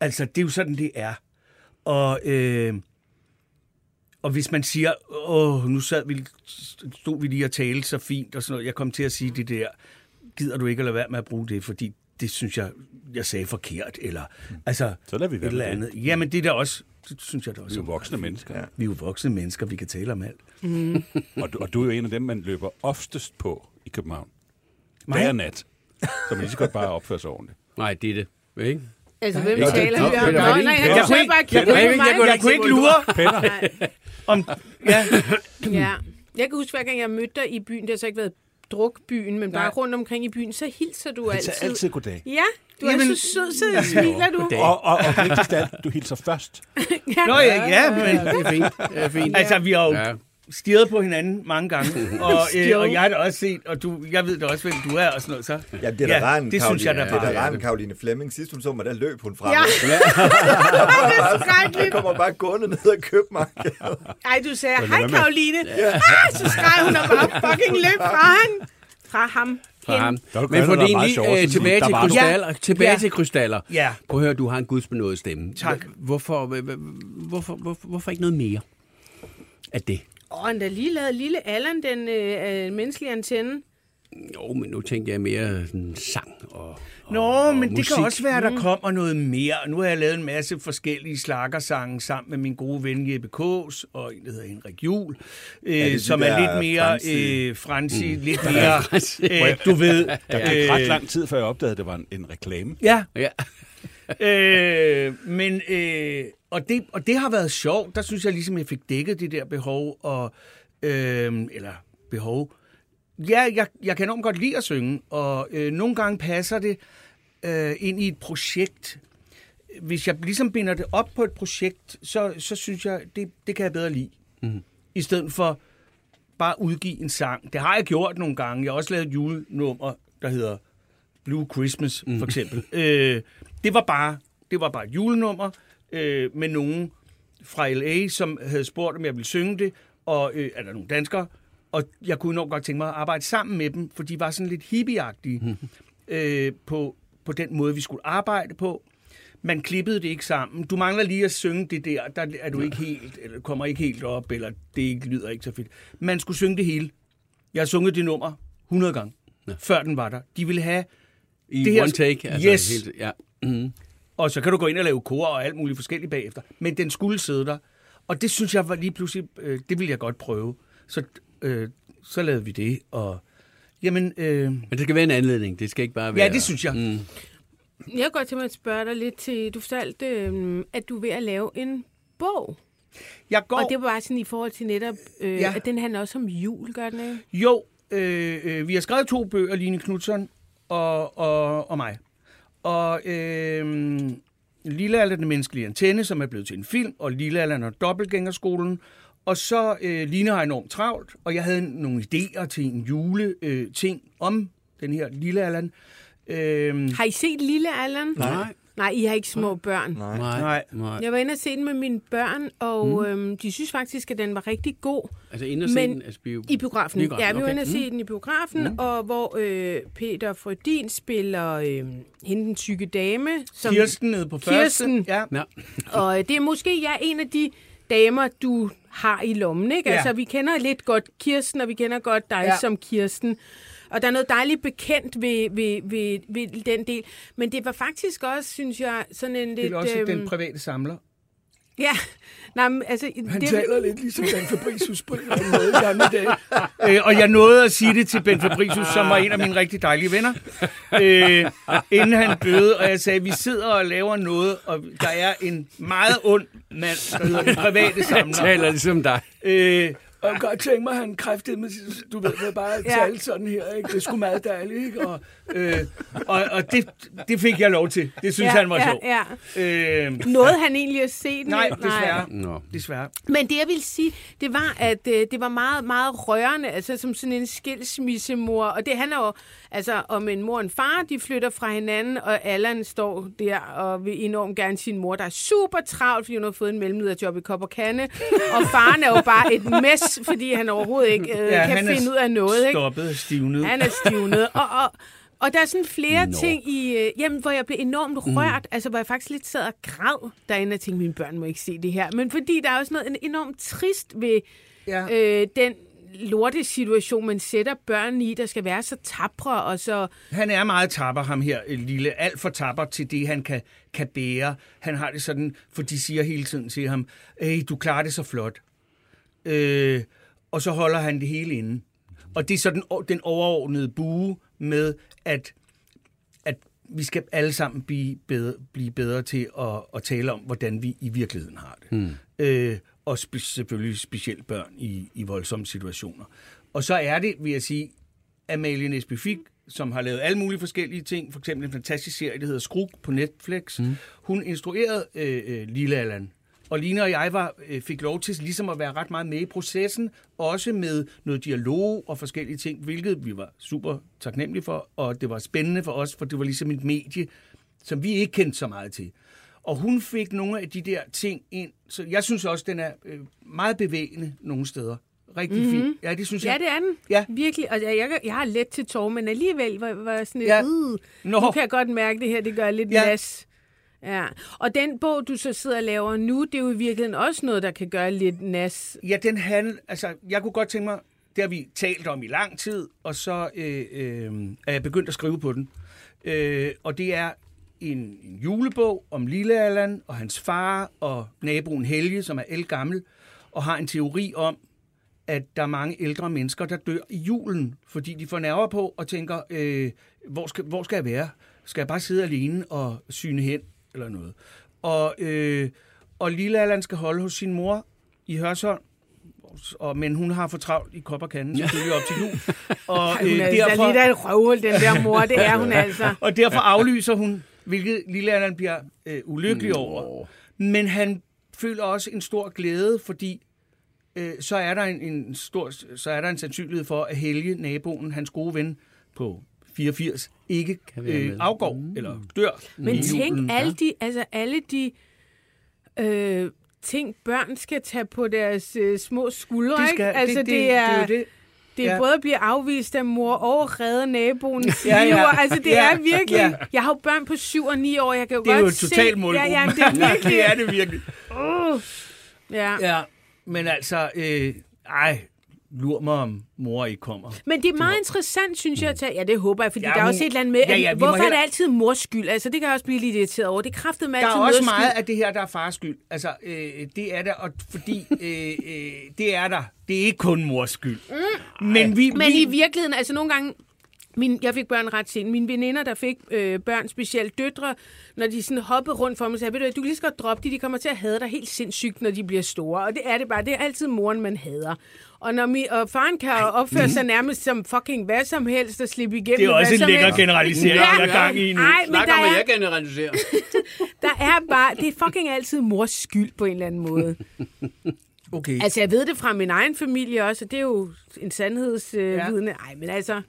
Altså, det er jo sådan, det er. Og, øh, og hvis man siger, åh, nu sad vi, stod vi lige og talte så fint, og sådan noget, jeg kom til at sige det der, gider du ikke at lade være med at bruge det, fordi det synes jeg, jeg sagde forkert, eller altså, Så lader vi være et eller med det. andet. Jamen, det er da også, det synes jeg da også. Vi er jo voksne fint. mennesker, ja. Vi er jo voksne mennesker, vi kan tale om alt. og, du, og du er jo en af dem, man løber oftest på i København. Mig? Hver nat. Så man lige så godt bare opføre sig ordentligt. Nej, det er det. Ikke? Altså, hvem Ja, taler vi om? Nej, Peter? kan så bare kigge Peter, på jeg- jeg kunne Jeg kunne ikke lure om... Ja, Ja. Jeg kan huske, hver gang jeg mødte dig i byen, det har så ikke været drukbyen, men bare Nej. rundt omkring i byen, så hilser du altid. sagde altid goddag. Ja, du er Jamen- så sød, så smiler du. Goddag. Og, og, og vigtigst af alt, du hilser først. Nå ja, ja, men Ja, det er fint. Det er fint. altså, vi har jo Ja. Stirret på hinanden mange gange, og, øh, og jeg har da også set, og du, jeg ved da også, hvem du er og sådan noget, så... Ja, det er da rart, det synes jeg da Det er bare. da rart, Karoline Flemming. Sidst hun så mig, der løb hun fra Ja. mig. det er Jeg kommer bare gående ned ad købmarkedet. Ej, du sagde, hej Karoline. Ah, så skreg hun og bare fucking løb fra han. Fra ham. Fra ham. Er Men for det meget lige sjovt at øh, tilbage til krystaller. Tilbage Ja. til krystaller. Ja. Prøv at høre, du har en gudsbenået stemme. Tak. Hvorfor, hvor- hvor- hvorfor, hvorfor, hvorfor ikke noget mere af det? Og han der lige lavet lille Allan, den øh, øh, menneskelige antenne. Jo, men nu tænkte jeg mere sådan sang og, og Nå, og men det musik. kan også være, der kommer noget mere. Nu har jeg lavet en masse forskellige slagersange sammen med min gode ven Jeppe Kås og en, der hedder Henrik Juhl, øh, det de som er lidt mere øh, fransi, mm. lidt mere, øh, du ved... Der gik ret lang tid, før jeg opdagede, at det var en, en reklame. Ja, Ja. Øh, men, øh, og, det, og det har været sjovt. Der synes jeg ligesom, jeg fik dækket det der behov, og, øh, eller behov. Ja, jeg, jeg kan enormt godt lide at synge, og øh, nogle gange passer det øh, ind i et projekt. Hvis jeg ligesom binder det op på et projekt, så, så synes jeg, det, det kan jeg bedre lide. Mm. I stedet for bare udgive en sang. Det har jeg gjort nogle gange. Jeg har også lavet et julenummer, der hedder Blue Christmas, for eksempel. Øh, det var bare det var bare et julenummer øh, med nogen fra LA, som havde spurgt, om jeg ville synge det, og øh, er der nogle danskere, og jeg kunne nok godt tænke mig at arbejde sammen med dem, for de var sådan lidt hippieagtige øh, på, på den måde, vi skulle arbejde på. man klippede det ikke sammen. Du mangler lige at synge det der, der er du ikke helt, eller kommer ikke helt op, eller det ikke lyder ikke så fedt. Man skulle synge det hele. Jeg har sunget det nummer 100 gange, ja. før den var der. De ville have, I Det her- one take. Altså, Yes. Helt, ja. Mm. og så kan du gå ind og lave kor og alt muligt forskelligt bagefter. Men den skulle sidde der. Og det synes jeg var lige pludselig, øh, det ville jeg godt prøve. Så, øh, så lavede vi det, og jamen, øh, Men det skal være en anledning. Det skal ikke bare være... ja, det synes jeg. Mm. Jeg kunne godt tænke mig at spørge dig lidt til, du fortalte, øh, at du er ved at lave en bog. Jeg går, Og det var bare sådan i forhold til netop, øh, Ja. ja. at den handler også om jul, gør den ikke? Jo, øh, øh, vi har skrevet to bøger, Line Knudsen og, og, og mig. Og øh, Lille Allan den menneskelige antenne, som er blevet til en film, og Lille Allan og Dobbeltgængerskolen. Og så øh, Line har enormt travlt, og jeg havde nogle idéer til en jule øh, ting om den her Lille Allan. Øh, Har I set Lille Allan? Nej. Nej, I har ikke små børn. Nej. Nej. Nej. Jeg var inde og se den med mine børn, og mm. øhm, de synes faktisk, at den var rigtig god. Altså inde og se den altså, bio... I biografen. Biografen, Ja, vi var okay. inde og se den i biografen, mm. og hvor øh, Peter Frødin spiller øh, hende den tykke dame. Som, Kirsten nede på Kirsten. første. Ja. Ja. Og øh, det er måske ja, en af de damer, du har i lommen. Ikke? Ja. Altså, vi kender lidt godt Kirsten, og vi kender godt dig ja. som Kirsten. Og der er noget dejligt bekendt ved, ved, ved, ved den del. Men det var faktisk også, synes jeg, sådan en lidt... Det er også øhm, den private samler. Ja, Nej, men, altså... Han det, taler lidt ligesom Ben Fabricius på en eller anden måde i gamle dage. øh, og jeg nåede at sige det til Ben Fabricius, som var en af mine rigtig dejlige venner, øh, inden han døde. Og jeg sagde, vi sidder og laver noget, og der er en meget ond mand, der hedder den private samler. Taler ligesom dig. Øh, og jeg kan godt tænke mig, at han kræftede med, du ved, med bare at Ja. tale sådan her, ikke? Det er sgu meget dejligt, ikke? Og, øh, og, og det, det fik jeg lov til. Det synes ja, han var ja, sjovt. Ja. Øh, Nåede han egentlig at se den? nej, desværre. Nå. Desværre. Men det, jeg vil sige, det var, at øh, det var meget, meget rørende, altså som sådan en skilsmissemor. Og det handler jo altså om en mor og en far, de flytter fra hinanden, og Allan står der og vil enormt gerne sin mor, der er super travlt, fordi hun har fået en mellemlederjob i Kop og Kande. Og faren er jo bare et mess, fordi han overhovedet ikke øh, ja, kan han finde ud af noget. Ikke? Stoppet, stivnet. Han er stivnet. Og, og, og der er sådan flere Nå. Ting i, øh, jamen, hvor jeg blev enormt rørt. Altså, hvor jeg faktisk lidt sad og græd derinde og tænkte, mine børn må ikke se det her. Men fordi der er også noget en- enormt trist ved Ja. øh, den lorte situation, man sætter børn i, der skal være så tabre og så... Han er meget tapper, ham her, lille. Alt for tapper til det, han kan, kan bære. Han har det sådan, for de siger hele tiden til ham, hey, du klarer det så flot. Øh, og så holder han det hele inde. Og det er så den, den overordnede bue med, at, at vi skal alle sammen blive bedre, blive bedre til at, at tale om, hvordan vi i virkeligheden har det. Hmm. Øh, og spe, selvfølgelig specielt børn i, i voldsomme situationer. Og så er det, vil jeg sige, Amalie Nesby Fik, som har lavet alle mulige forskellige ting, for eksempel en fantastisk serie, der hedder Skruk på Netflix. Mm. Hun instruerede øh, øh, Lille Allan. Og Line og jeg var, øh, fik lov til ligesom at være ret meget med i processen, også med noget dialog og forskellige ting, hvilket vi var super taknemmelige for, og det var spændende for os, for det var ligesom et medie, som vi ikke kendte så meget til. Og hun fik nogle af de der ting ind, så jeg synes også, den er øh, meget bevægende nogle steder. Rigtig mm-hmm. fin. Ja, det synes Ja, jeg. det er den. Ja. Virkelig. Og jeg, jeg, jeg har let til tår, men alligevel var, var jeg sådan lidt... Ja. Ja. Nå. Nu kan jeg godt mærke, det her det gør lidt Ja. ja. nas. Ja. Og den bog, du så sidder og laver nu, det er jo i virkeligheden også noget, der kan gøre lidt nas. Ja, den han, altså, jeg kunne godt tænke mig, det har vi talt om i lang tid, og så øh, øh, er jeg begyndt at skrive på den. Øh, og det er en, en julebog om Lille Allan og hans far og naboen Helge, som er elgammel, og har en teori om, at der er mange ældre mennesker, der dør i julen, fordi de får nerver på og tænker, øh, hvor, skal, hvor skal jeg være? Skal jeg bare sidde alene og syne hen eller noget? Og, øh, og Lille Allan skal holde hos sin mor i Hørsholm, og, men hun har for travlt i kop og kanden, selvfølgelig op til jul. Og, Ej, hun er altså derfor, lidt af et røvhul, den der mor. Det er hun altså. og derfor aflyser hun, hvilket Lille Allan bliver øh, ulykkelig over. Men han føler også en stor glæde, fordi øh, så er der en, en stor, så er der en sandsynlighed for, at Helge, naboen, hans gode ven på 84, ikke Kan være øh, med. afgår mm. eller dør. Men i tænk julen. alle de, altså alle de øh, ting, børn skal tage på deres øh, små skuldre, Det ikke? skal, Altså, det, det, det, det, er, det er jo det. Det er Ja. både at blive afvist af mor og redde naboens Ja, ja. Altså, det Ja, er virkelig... ja. Jeg har jo børn på 7 og 9 år, jeg kan jo Det er godt jo et se... totalt målgruppe. Ja, ja, det er virkelig... det er det virkelig. ja. Ja, men altså, øh, ej, lur mig om mor ikke kommer. Men det er meget interessant, synes jeg, at tage... Ja, det håber jeg, fordi Ja, der er hun- også et eller andet med... Ja, ja, hvorfor er heller- det altid mors skyld? Altså, det kan jeg også blive lidt irriteret over. Det kræftede med Der er altid også meget skyld. af det her, der er fars skyld. Altså, øh, det er der, og fordi øh, øh, det er der. Det er ikke kun mors skyld. Mm. Men vi, Men vi, i virkeligheden, altså nogle gange... Min, jeg fik børn ret sent. Mine veninder, der fik øh, børn, specielt døtre, når de sådan hoppede rundt for mig, sagde, ved du, hvad, du kan lige så godt droppe de, de kommer til at hade dig helt sindssygt, når de bliver store. Og det er det bare. Det er altid moren, man hader. Og, når mi, og faren kan opføre sig nærmest som fucking hvad som helst og slippe igennem. det er også en lækker helst. generalisering, Ja. der er gang i nu. Ej, men Snak der om, at er, jeg generaliserer. der er bare, det er fucking altid mors skyld på en eller anden måde. Okay. Altså, jeg ved det fra min egen familie også, og det er jo en sandhedsvidne. Øh, Ja. vidne. Ej, men altså...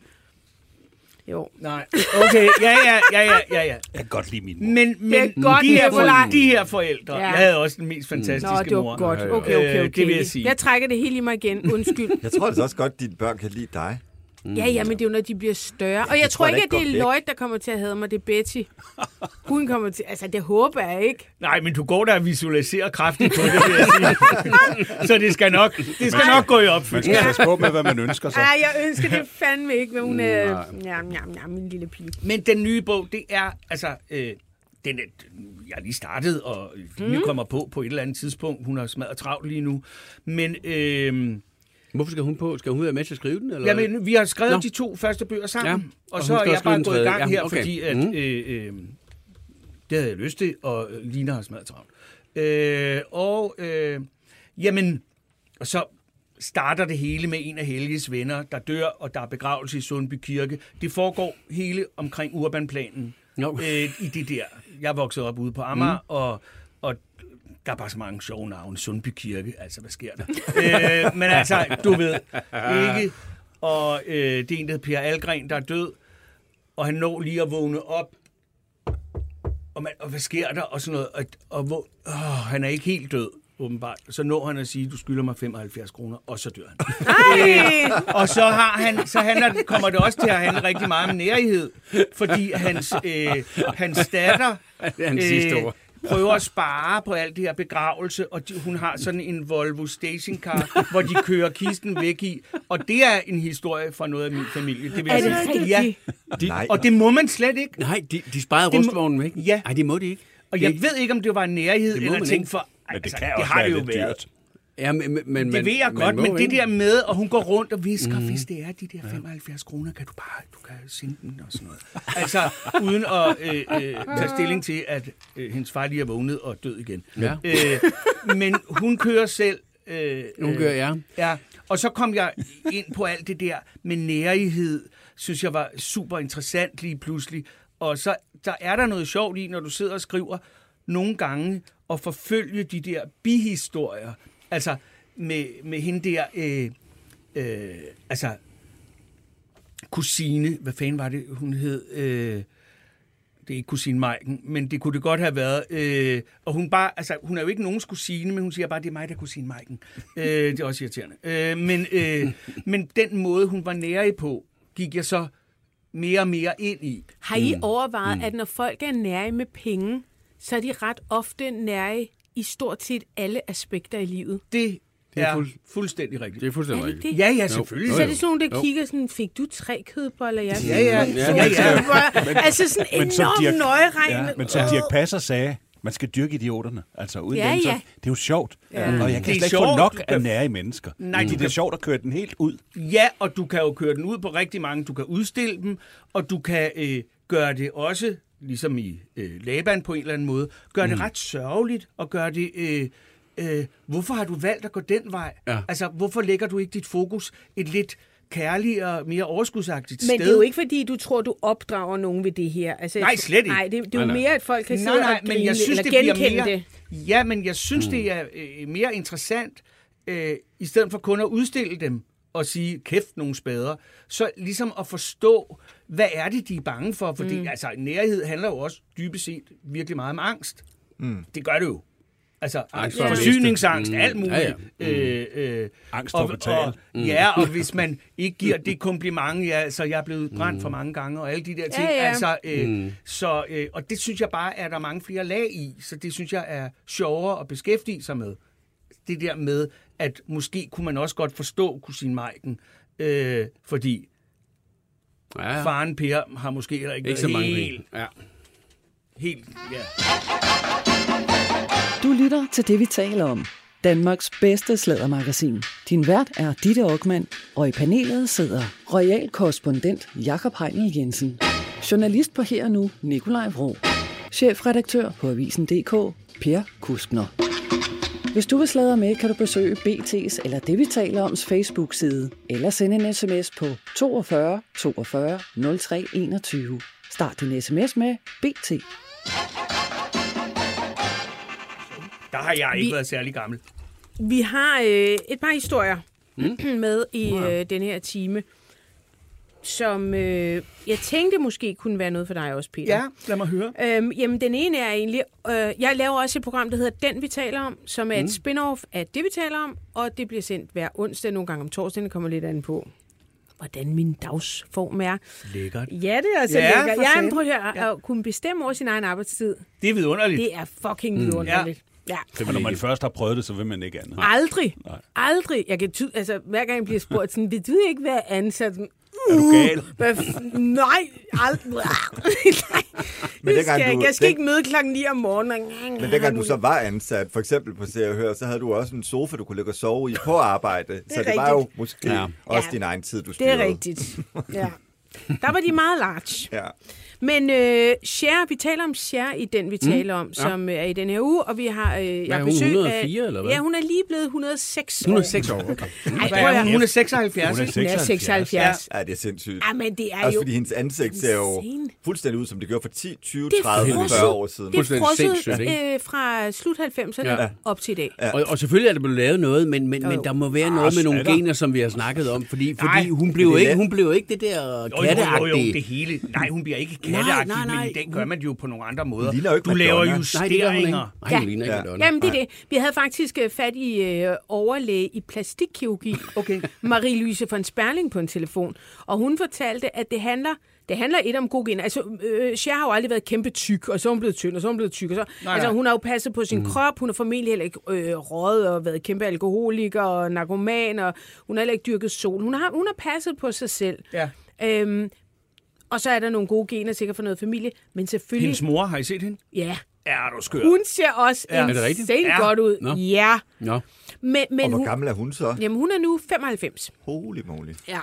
Jo. Nej, okay, ja, ja, ja, ja, ja, ja. Jeg kan godt lide min mor. Men, men godt, de, her, Nikolaj. for, de her forældre, Ja. jeg havde også den mest fantastiske Nå, det var mor. godt. Okay, okay, okay. Øh, det vil jeg sige. Jeg trækker det helt i mig igen. Undskyld. Jeg tror altså også godt, at dine børn kan lide dig. Ja, ja, men det er jo, når de bliver større. Og jeg tror tror jeg ikke, at det er. Lloyd, der kommer til at have mig. Det er Betty. Hun kommer til... Altså, det håber jeg ikke. Nej, men du går der og visualiserer kraftigt på det, vil jeg sige. Så det skal nok, det skal nok gå i Man opfyldelse. skal passe på med, hvad man ønsker sig. Ej, jeg ønsker det fandme ikke, men hun er... Ja, ja, ja, min lille pige. Men den nye bog, det er, altså, øh, den er, jeg har lige startet, og Line mm. kommer på på et eller andet tidspunkt. Hun har smadret travlt lige nu. Men, øh, Hvorfor skal hun på? Skal hun være med til at skrive den? Eller? jamen, vi har skrevet Nå. de to første bøger sammen, Ja, og og så er jeg bare gået i gang Ja, her, okay. fordi at, Mhm. øh, øh, det havde jeg lyst til, og Lina har smadret travlt. Øh, og, øh, jamen, og så starter det hele med en af Helges venner, der dør, og der er begravelse i Sundby Kirke. Det foregår hele omkring urbanplanen. Nå. Øh, I det der. Jeg vokset op ude på Amager, mm. og der er bare så mange sjove navne. Sundby Kirke, altså hvad sker der? øh, men altså, du ved, ikke? Og øh, det er en, der hedder Per Algren, der er død, og han når lige at vågne op, og, man, og hvad sker der? Og sådan noget. Og, og hvor, åh, han er ikke helt død, åbenbart. Så når han at sige, du skylder mig 75 kroner, og så dør han. Ej! Og så, har han, så handler, kommer det også til at handle rigtig meget om nærighed, fordi hans, øh, hans datter Det er hans sidste ord. Prøver at spare på alt det her begravelse, og de, hun har sådan en Volvo stationcar, hvor de kører kisten væk i. Og det er en historie fra noget af min familie. Det vil Er jeg det sige. rigtigt? Ja, De, Nej. og det må man slet ikke. Nej, de, de sparede Det må- rustvognen væk. Ja. Nej, det må de ikke. Og Det- jeg ved ikke, om det var en nærhed eller ting for... Men det altså, kan det også har være det jo lidt været. dyrt. Ja, men, men, Det ved jeg man godt, må men det der med, og hun går rundt og visker, mm. hvis det er de der 75 kroner, kan du bare du kan sende den og sådan noget. Altså, uden at øh, øh, tage stilling til, at øh, hendes far lige er vågnet og død igen. Ja. Øh, men hun kører selv. Øh, Hun gør, ja. Ja, og så kom jeg ind på alt det der med nærighed, synes jeg var super interessant lige pludselig. Og så der er der noget sjovt i, når du sidder og skriver nogle gange og forfølge de der bihistorier. Altså med, med hende der, øh, øh, altså kusine, hvad fanden var det, hun hed? Øh, det er ikke kusine Maiken, men det kunne det godt have været. Øh, og hun bare, altså, hun er jo ikke nogens kusine, men hun siger bare, det er mig, der er kusine Maiken. Øh, det er også irriterende. Øh, men, øh, men den måde, hun var nære på, gik jeg så mere og mere ind i. Har I overvejet, at når folk er nære med penge, så er de ret ofte nære i stort set alle aspekter i livet? Det, Det er er, fuld- fuldstændig rigtigt. Det er Er fuldstændig det rigtigt. det? Ja, ja, selvfølgelig. Så er det sådan nogle, der Jo. kigger sådan, fik du tre kødboller? Ja, Ja, ja. To Ja, ja. kødboller. Altså sådan Men som enormt Dirch- nøjeregnende. Ja, men som Dirk Passer sagde, man skal dyrke idioterne. Altså uden Ja, dem, så, ja. det er jo sjovt. Ja. Og jeg kan Det er slet ikke få sjovt. nok af nære mennesker. Nej, du det er sjovt at køre den helt ud. Ja, og du kan jo køre den ud på rigtig mange. Du kan udstille dem, og du kan øh, gøre det også, ligesom i øh, Laban på en eller anden måde, gøre mm. det ret sørgeligt, og gøre det... Øh, øh, hvorfor har du valgt at gå den vej? Ja. Altså, hvorfor lægger du ikke dit fokus et lidt kærligere, mere overskudsagtigt Men sted? det er jo ikke, fordi du tror, du opdrager nogen ved det her. Altså, Nej, slet ikke. Nej, det, det er jo Nej, nej. mere, at folk kan sidde Nej, nej, og grine men jeg synes, eller det bliver genkende mere... det. Ja, men jeg synes, mm. det er øh, mere interessant, øh, i stedet for kun at udstille dem og sige, kæft nogle spader, så ligesom at forstå, hvad er det, de er bange for? Fordi mm. altså, nærhed handler jo også dybest set virkelig meget om angst. Mm. Det gør det jo. Altså Angst for at forsyningsangst, miste. alt Mm. muligt. Ja, ja. Øh, øh, Angst for at betale. Og, ja, og hvis man ikke giver det kompliment, ja, så jeg er blevet brændt for mange gange, og alle de der ting. Ja, ja. Altså, øh, så, øh, og det synes jeg bare, er der mange flere lag i, så det synes jeg er sjovere at beskæftige sig med. Det der med, at måske kunne man også godt forstå kusine Maiken, øh, fordi Ja, ja. faren Per har måske heller ikke, Ikke så mange helt, penge. Ja. helt, ja. Du lytter til det, vi taler om. Danmarks bedste slædermagasin. Din vært er Ditte Aukmann, og i panelet sidder royal korrespondent Jakob Heinel Jensen, journalist på Her og Nu, Nikolaj Vrå, chefredaktør på Avisen.dk, Per Kuskner. Hvis du vil sladre med, kan du besøge BT's eller det, vi taler oms Facebook-side, eller sende en sms på 42 42 03 21. Start din sms med BT. Der har jeg ikke Vi- været særlig gammel. Vi har øh, et par historier mm. med i øh, den her time, som øh, jeg tænkte måske kunne være noget for dig også, Peter. Ja, lad mig høre. Øhm, jamen, den ene er egentlig... Øh, jeg laver også et program, der hedder Den, vi taler om, som er mm. et spin-off af Det, vi taler om, og det bliver sendt hver onsdag, nogle gange om torsdagen, det kommer lidt an på, hvordan min dagsform er. Lækkert. Ja, det er altså Ja, ja, lækkert. Jeg satan. prøv at, høre, at kunne bestemme over sin egen arbejdstid. Det er vidunderligt. Det er fucking vidunderligt. Ja. Og når man først har prøvet det, så vil man ikke andet. Aldrig. Nej. Aldrig. Jeg kan ty- altså, hver gang jeg bliver spurgt sådan, vil du ikke være ansat? Sådan, Er du gal? Hvad f- nej, aldrig. nej, Men det skal jeg, du- ikke. jeg skal den- ikke møde klokken 9 om morgenen. Men dengang du så var ansat, for eksempel på Se og Hør, så havde du også en sofa, du kunne ligge og sove i på arbejde. så det var jo måske Ja. ja. også Ja. din egen tid, du Det styrede. er rigtigt. Ja. Der var de meget large. Ja. Men øh, Cher, vi taler om Cher i den, vi taler om, som øh, er i den her uge, og vi har, øh, jeg er har hun, besøg 104 af, eller hvad? Ja, hun er lige blevet 106 år. 106 år. Okay. Ej, er at hun? Hun er 76. Hun er ikke? Hun er 76. ja, det er sindssygt. Ja, men det er Også jo... fordi hendes ansigt ser jo fuldstændig ud, som det gjorde for 10, 20, Det er 30, frosset. 40 år siden. Det er Fuldstændig frosset øh, fra slut 90'erne Ja. ja. op til i dag. Ja. Og, og selvfølgelig er der blevet lavet noget, men, men, men der må være Ah, noget med nogle er gener, som vi har snakket om, fordi, fordi Nej, hun, blev ikke, hun blev ikke det der Jo, jo, jo, jo, katteagtige. det hele. Nej, hun bliver ikke Nej, nej, nej. men i dag gør man det jo på nogle andre måder. Hun ligner jo ikke du laver Madonna. Nej, det gør hun ikke. justeringer. Nej, Ja. Madonna. Jamen, det er det. Vi havde faktisk øh, fat i øh, overlæge i plastikkirurgi, Okay. Marie-Louise von Sperling på en telefon, og hun fortalte, at det handler det handler et om god gen. Altså, øh, Cher har jo aldrig været kæmpe tyk, og så er hun blevet tynd, og så er hun blevet tyk. Og så, Nej, altså, hun har jo passet på sin mm. krop, hun har formentlig heller ikke øh, røget og været kæmpe alkoholiker og narkoman, og hun har heller ikke dyrket sol. Hun har, hun har passet på sig selv. Ja. Øhm, og så er der nogle gode gener, sikkert for noget familie, men selvfølgelig... Hendes mor, har I set hende? Ja, Er du skør? hun ser også Ja. Er insane Ja. godt ud. Nå. Ja, Nå. men, men Og hvor hun, gammel er hun så? jamen, hun er nu 95. Holy moly. Ja.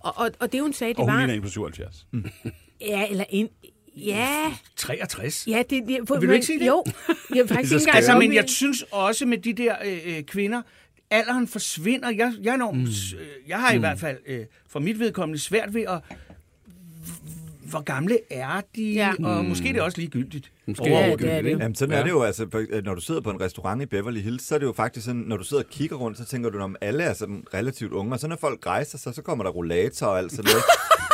Og, og, og det hun sagde, det Og hun var... ligner en på 77. Ja, eller en... Ja, 63. ja, det... det for, Vil du ikke sige det? Jo, jeg er faktisk ikke Altså, men jeg synes også med de der øh, øh, kvinder, alderen forsvinder. Jeg, jeg, er enormt, mm. jeg har i hvert fald øh, for mit vedkommende svært ved at... Hvor gamle er de? Ja. Og måske er det også ligegyldigt. Måske Ja, er det er det. Jamen, sådan Ja. ja. er det jo, altså, for- når du sidder på en restaurant i Beverly Hills, så er det jo faktisk sådan, når du sidder og kigger rundt, så tænker du, om alle er sådan relativt unge, og så når folk rejser sig, så kommer der rollator og alt sådan noget.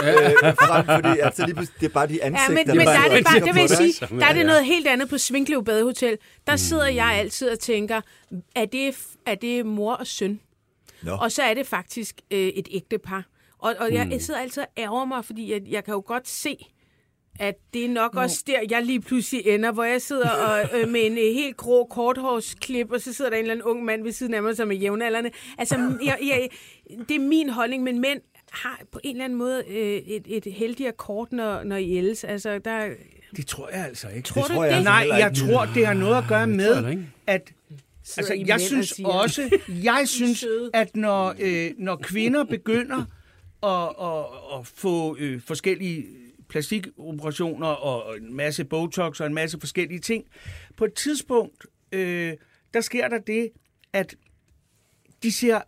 øh, frem, fordi altså, lige det er bare de Ja, ansigter, men, men der er det bare, det vil jeg sige, der er det ja. noget helt andet på Svinklev Badehotel. Der sidder jeg altid og tænker, er det, er det mor og søn? Nå. Og så er det faktisk øh, et ægte par. Og, og jeg, jeg sidder altid og ærger mig, fordi jeg, jeg kan jo godt se, at det er nok også der, jeg lige pludselig ender, hvor jeg sidder og, øh, med en øh, helt grå korthårsklip, og så sidder der en eller anden ung mand ved siden af mig, som er jævnaldrende. Altså, jeg, jeg, det er min holdning, men mænd har på en eller anden måde øh, et, et heldigere kort, når, når I ældes. Altså, der, Det tror jeg altså ikke. tror Det du tror jeg det? Nej, heller jeg ikke. tror, det har noget at gøre med, at Altså, jeg synes også, jeg synes, at når, øh, når kvinder begynder at, at, at få øh, forskellige plastikoperationer og en masse botox og en masse forskellige ting, på et tidspunkt, øh, der sker der det, at de ser,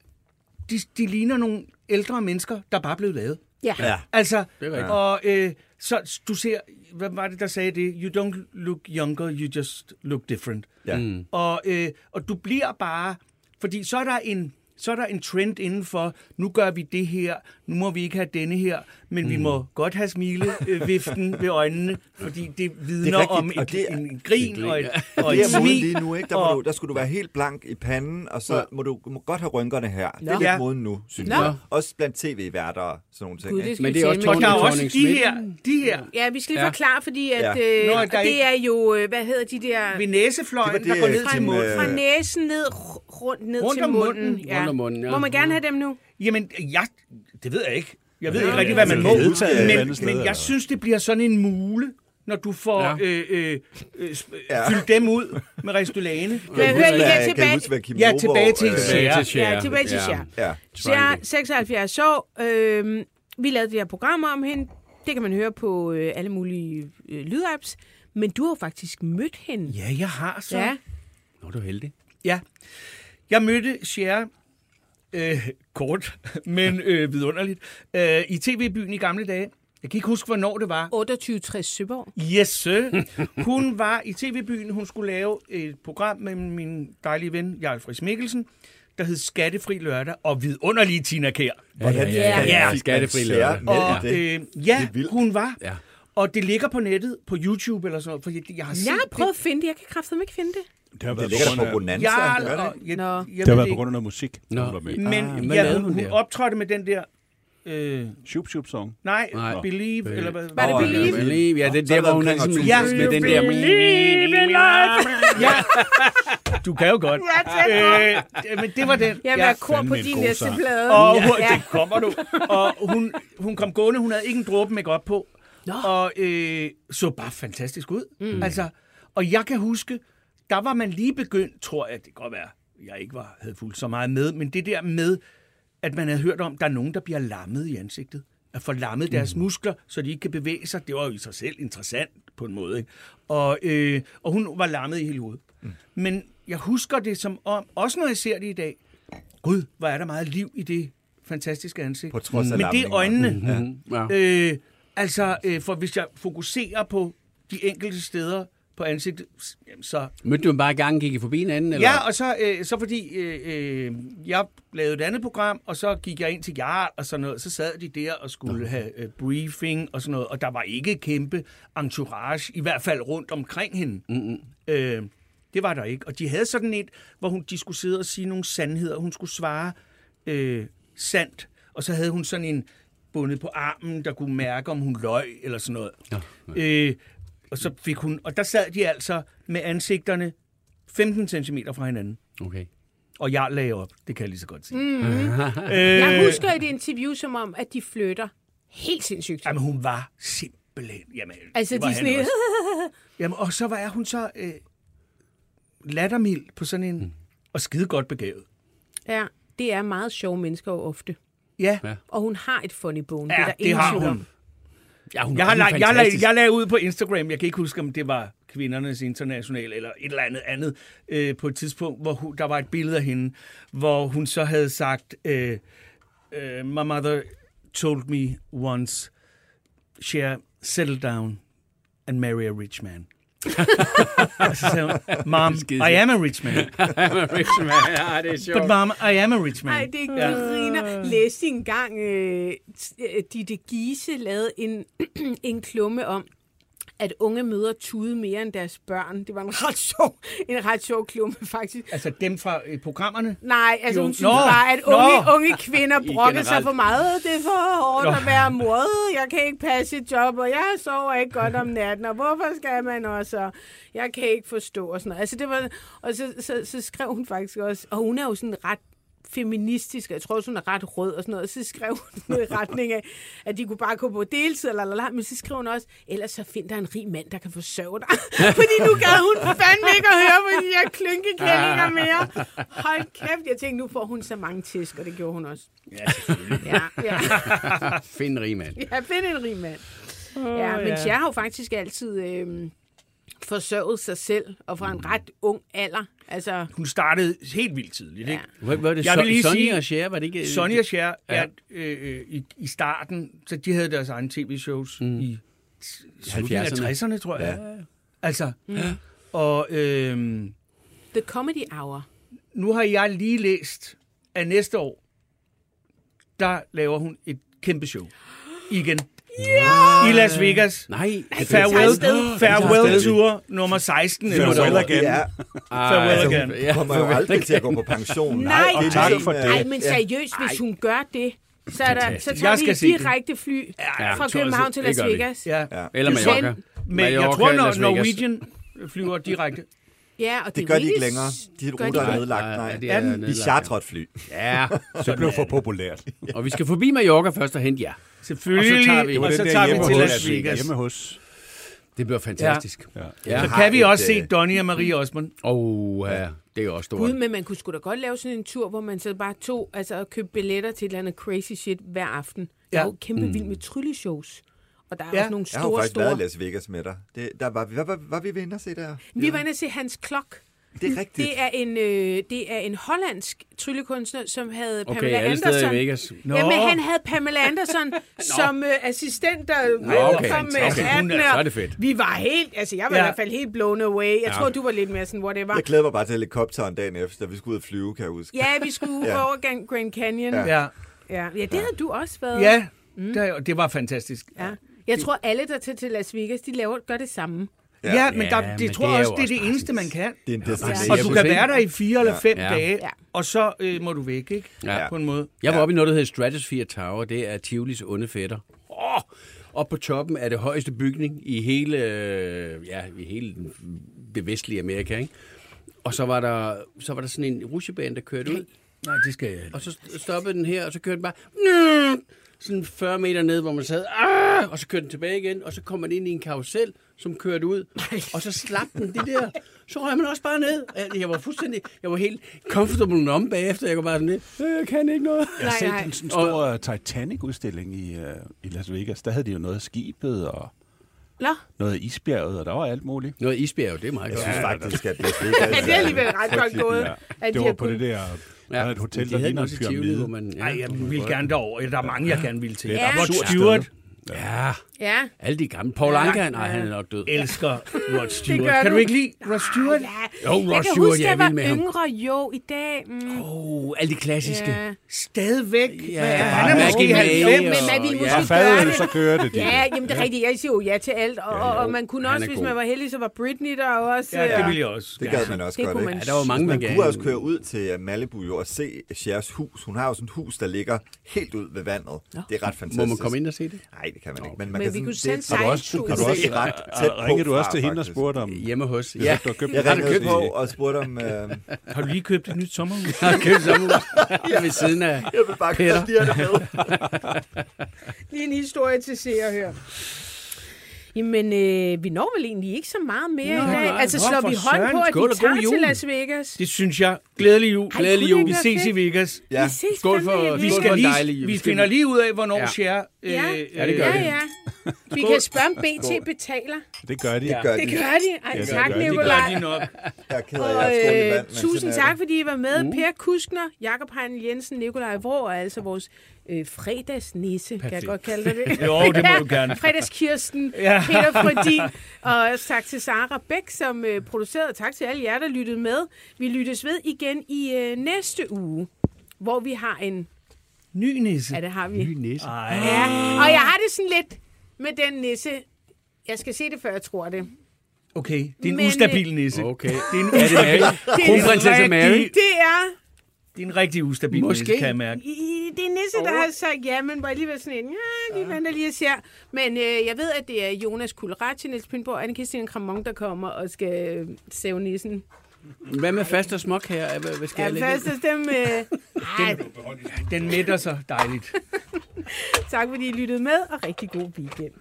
de, de ligner nogle ældre mennesker, der bare er blevet lavet. Ja. Ja. Altså, Det er og øh, så du ser, hvad var det, der sagde det? You don't look younger, you just look different. Ja. Mm. Og, øh, og du bliver bare... Fordi så er der en så er der en trend inden for, nu gør vi det her, nu må vi ikke have denne her, men mm. vi må godt have smileviften ved øjnene, fordi det vidner rigtigt, om og et, det er- en grin og et, og Det et er smil. lige nu, ikke? Der, må og- du, der skulle du være helt blank i panden, og så Ja. må du må godt have rynkerne her. Det er lidt Ja. moden nu, synes Nå. jeg. Også blandt tv-værter og sådan nogle ting. Gud, det Men vi det er også med Og der er Tony også de her, de her Ja, vi skal lige Ja. forklare, fordi at, Ja. øh, Nå, der er det er jo, øh, hvad hedder de der... ved næsefløjen, Det var der det, går ned til munden. øh, Fra næsen ned, rundt ned Rundt til munden. munden. Ja. Rundt om munden, ja. Må man gerne have dem nu? Jamen, jeg, det ved jeg ikke. Jeg ved Ja, ikke rigtig, hvad man må. Men, men jeg eller? synes, det bliver sådan en mule, når du får Ja. øh, øh, øh, sp- Ja. fyldt dem ud med Restylane. Men Kan hør du lige huske, her hvad- tilbage. Huske, Kim Ja, tilbage til øh. Ja, tilbage til Cher. Ja. Cher, 76 år. Øh, vi lavede det her program om hende. Det kan man høre på øh, alle mulige øh, lydapps. Men du har faktisk mødt hende. Ja, jeg har så. Ja. Nå, du er heldig. Ja. Jeg mødte Cher øh, kort, men øh, vidunderligt, øh, i tv-byen i gamle dage. Jeg kan ikke huske, hvornår det var. 2860 Søborg. Yes, sir. Hun var i tv-byen. Hun skulle lave et program med min dejlige ven, Jarl Friis Mikkelsen, der hed Skattefri Lørdag, og vidunderlige Tina Kær. Hvordan ja, ja. fik Skattefri lørdag. Og øh, ja, hun var. Ja. Og det ligger på nettet, på YouTube eller sådan noget, for jeg, jeg har set Jeg har det. prøvet at finde det. Jeg kan kraftedeme ikke finde det. Det har Det været ligger på der grund på af, Bonanza. Det og, ikke? jeg, Nå. jeg, det jeg har været det på grund af noget musik, Nå. hun var med. Men Ah, hvad ja, hun, hun optrådte med den der... Øh, Shoop Shoop Song. nej, Nej. Believe, Be- eller hvad? Var det Believe? ja, Believe, ja, det er er der, hvor hun omkring ligesom Ja, med den der... Ja. Du kan jo godt. Ja, Øh, men det var den. Jeg vil Ja. kor på din næste plade. Og ja. det kommer du. Og hun, hun kom gående, hun havde ikke en dråbe make på. Nå. Og øh, så bare fantastisk ud. Mm. Altså, og jeg kan huske, der var man lige begyndt, tror jeg, det kan godt være, jeg ikke var, havde fulgt så meget med, men det der med, at man havde hørt om, der er nogen, der bliver lammet i ansigtet. At få lammet deres muskler, så de ikke kan bevæge sig. Det var jo i sig selv interessant på en måde. Ikke? Og, øh, og hun var lammet i hele hovedet. Mm. Men jeg husker det som om, også når jeg ser det i dag, gud, hvor er der meget liv i det fantastiske ansigt. På trods af Men det er øjnene. Ja. Øh, altså, øh, for hvis jeg fokuserer på de enkelte steder på ansigtet, så... Mødte du ham bare i gang, gik I forbi hinanden? Eller? Ja, og så, øh, så fordi øh, øh, jeg lavede et andet program, og så gik jeg ind til Jarl og sådan noget, så sad de der og skulle have øh, briefing og sådan noget, og der var ikke kæmpe entourage, i hvert fald rundt omkring hende. Mm-mm. Øh, det var der ikke. Og de havde sådan et, hvor hun, de skulle sidde og sige nogle sandheder. Hun skulle svare øh, sandt. Og så havde hun sådan en bundet på armen, der kunne mærke, om hun løg eller sådan noget. Nå, Øh, og så fik hun, og der sad de altså med ansigterne 15 cm fra hinanden. Okay. Og jeg lagde op, det kan jeg lige så godt sige. Mm. Jeg husker et interview som om, at de flytter helt sindssygt. Jamen, hun var simpelthen... Jamen, Altså, de sådan også. Jamen, og så var hun så øh, lattermild på sådan en... Mm. Og skide godt begavet. Ja, det er meget sjove mennesker jo ofte. Ja, Ja. Og hun har et funny bone. ja det er der det har tvivl om. Ja, hun Jeg har lagt, jeg, lagde, fantastisk. jeg lagde ud på Instagram, jeg kan ikke huske, om det var kvindernes international eller et eller andet andet, øh, på et tidspunkt, hvor hun, der var et billede af hende, hvor hun så havde sagt, øh, øh, my mother told me once, Cher, settle down and marry a rich man. Og så sagde hun, Mom, I am a rich man. Rich man. Ja, det er sjovt. But mom, I am a rich man. Nej, det griner. Læste I engang, øh, øh, Ditte Giese lavede en, en klumme om, at unge mødre tude mere end deres børn. Det var en ret sjov, en ret sjov klumme, faktisk. Altså dem fra øh, programmerne. Nej, altså Jo, hun synes nå, bare, at nå. unge, unge kvinder brokker sig for meget. Det er for hårdt Nå. at være mor. Jeg kan ikke passe et job, og jeg sover ikke godt om natten. Og hvorfor skal man også? Og Jeg kan ikke forstå og sådan noget. Altså, det var, og så, så, så skrev hun faktisk også, og hun er jo sådan ret feministisk, og jeg tror også, hun er ret rød og sådan noget, og så skrev hun noget i retning af, at de kunne bare gå på deltid, eller, eller, men så skrev hun også, ellers så find dig en rig mand, der kan forsørge dig. fordi nu gad hun fandme ikke at høre på de her klynkekællinger mere. Hold kæft, jeg tænkte, nu får hun så mange tisk, og det gjorde hun også. Ja, selvfølgelig. Ja, ja. Find en rig mand. ja find en rig mand. Ja, men ja. Cher har jo faktisk altid øh, forsørget sig selv, og fra en ret ung alder. Altså, Hun startede helt vildt tidligt, ja. ikke? Hvad var det? Jeg vil lige Sonny sige- og Cher, var det ikke? Sonny og Cher, Ja. ja. øh, øh, i, i starten, så de havde deres egne tv-shows mm. i slutningen af 70'erne. 60'erne, tror jeg. Ja. Altså, ja. og øh, The Comedy Hour. nu har jeg lige læst at næste år, der laver hun et kæmpe show. Igen. Ja! I Las Vegas. Nej, Farewell, afsted. farewell Tour nummer 16. eller Farewell noget. again. Ja, Farewell altså, again. hun kommer jo aldrig til at gå på pension. Nej, er tak for det. Ej, men seriøst, hvis hun gør det, så, er der, så tager Jeg vi et direkte fly Ja, fra. København til Det Las. Vegas. Ja. Ja. Eller Mallorca. Men jeg tror, når. Norwegian flyver direkte. Ja, og Det er gør de ikke længere. De ruter er nedlagt. Nej, Nej, det er nedlagt, Vi chartrer et fly. Ja, Det blev for populært. og vi skal forbi Mallorca først og hente jer. Selvfølgelig. Og så tager vi- Det og så tager vi til hos. Las Vegas. Hjemme hos. Det bliver fantastisk. Ja. Ja. Så har kan vi et, også se øh, Donnie og Marie Osmond. Åh, ja, det er også stort. Gud, men man kunne sgu da godt lave sådan en tur, hvor man så bare tog, altså og købte billetter til et eller andet crazy shit hver aften. Jeg er Ja. jo kæmpe vild med trylleshows. Og der er Ja. også nogle Jeg har jo store, faktisk været i store... Las Vegas med dig. Det, der var, vi, hvad, var, var vi ved og se der? Vi var inde og se Hans Klok. Det er rigtigt. Det er en, øh, det er en hollandsk tryllekunstner, som havde Okay, Pamela Anderson. i Vegas. Nå. Jamen, han havde Pamela Anderson som øh, assistent, der okay. kom med hatten. Hun er- så er det fedt. Vi var helt, altså jeg var Ja. i hvert fald helt blown away. Jeg tror, du var lidt mere sådan, whatever. Jeg glæder mig bare til helikopteren dagen efter, da vi skulle ud og flyve, kan jeg huske. Ja, vi skulle Ja. over Grand Canyon. Ja, Ja, ja. ja det havde du også været. ja der, det var fantastisk. ja. Jeg tror, alle, der tager til Las Vegas, de laver, gør det samme. Ja, ja men, der, Ja, det men tror det jeg også, det er det eneste, man kan. Det er en destination. Og du kan være der i fire eller fem Ja. dage, Ja. og så øh, må du væk, ikke? Ja. På en måde. Jeg var oppe i noget, der hedder Stratosphere Tower. Det er Tivolis onde fætter. Åh! Op på toppen er det højeste bygning i hele, øh, ja, i hele den- det vestlige Amerika, ikke? Og så var der, så var der sådan en rutsjebane, der kørte ud. Nej, det skal jeg Og så st- stoppede den her, og så kørte den bare... Sådan 40 meter ned, hvor man sad... Ah! Og så kørte den tilbage igen, og så kom man ind i en karusel, som kørte ud. Og så slap den det der. Så røg man også bare ned. Jeg var fuldstændig... Jeg var helt comfortable om bagefter. Jeg var bare sådan lidt... "Øh, Jeg kan ikke noget. Jeg har Nej, set en sådan stor Titanic-udstilling i, uh, i Las Vegas. Der havde de jo noget af skibet og Nå, noget af isbjerget, og der var alt muligt. Noget isbjerg, det er meget Jeg godt. synes faktisk, at ja, det er alligevel ret godt gået. Ja. Det var på det der der er et hotel, de der ligner en pyramide. man... Nej, jeg vil gerne derover. Der er mange, jeg gerne vil til. Det er et Rod Stewart Ja, Ja, alle de gamle. Paul Anka, nej, han er nok død. elsker Rod Stewart. Kan du du. ikke lide Rod Stewart? ja. Jo, Rod jeg Stewart, huske, jeg er jeg var med ham. yngre. Jo, i dag. Mm, Oh, alle de klassiske. ja. Stadigvæk. Ja, er han? Er måske Maggie May 90. Men man ville og- måske Ja, gøre det. så kører det. de. Ja, jamen det er rigtigt. Jeg siger jo ja til alt. Og, og, og man kunne også, hvis man var heldig, så var Britney der også. Ja, det øh, vil jeg også. Det gad man også godt, ikke? man Ja, der var mange, man Man kunne også køre ud til øh, Malibu jo, og se Chers hus. Hun har jo sådan et hus, der ligger helt ud ved vandet. Det er ret fantastisk. Må man komme ind og se det? Nej, det kan man ikke. Men, man Men kan vi sådan, kunne det- sende Har du også, har du også ret tæt på ringede du også til hende og spurgte om... Hjemme hos. Ja. Ja, Du har købt Jeg ringede købt på og spurgte om... Øh, Har du lige købt et nyt sommerhus? jeg har købt sommerhus. Jeg ved siden af. jeg vil bare have det med. Lige en historie til se og høre. Jamen, øh, vi når vel egentlig ikke så meget mere Nå, i dag. nej, Altså, slår vi hånd på, at vi tager jul. til Las Vegas? Det synes jeg. Glædelig jul. Ej, Glædelig jul. det Vi ses i? Vegas. Ja. Vi ses Skål for- Vi Skål skal lige, vi finder lige ud af, hvornår Ja. Cher... øh, Ja. Ja, det gør Ja, vi. ja. Vi kan spørge, om BT betaler. Det gør de. Det gør Det de. gør de. Ej, Ja, det tak, de. Det gør de nok. Jeg er ked af, jeg øh, tusind tak, det. fordi I var med. Per Kuskner, Jakob Heinl Jensen, Nikolaj Vrå, og altså vores øh, fredagsnisse, kan jeg Perfekt. godt kalde det det. Jo, det må du gerne. Fredagskirsten, Ja. Peter Frødin, og også tak til Sara Bæk, som øh, producerede. Tak til alle jer, der lyttede med. Vi lyttes ved igen i øh, næste uge, hvor vi har en... Ny nisse. Ja, det har vi. Ny næse. Ej. Ja, og jeg har det sådan lidt med den nisse. Jeg skal se det, før jeg tror det. Okay, det er en Men, ustabil nisse. Okay. Det er en Er det ustabil? Kronprinsesse Mary? Det er det er en rigtig ustabil Måske. nisse, kan jeg mærke. I, det er Nisse, der har sagt ja, men var alligevel sådan en, ja, vi venter lige og ser. Men øh, jeg ved, at det er Jonas Kulratje, Niels Pindborg og Anne-Christine Kramon, der kommer og skal øh, sæve nissen. Hvad med fast og smuk her? Hvad, hvad skal Ja, jeg lægge? først og dem... Øh, ej, Den mætter sig dejligt. tak fordi I lyttede med, og rigtig god weekend.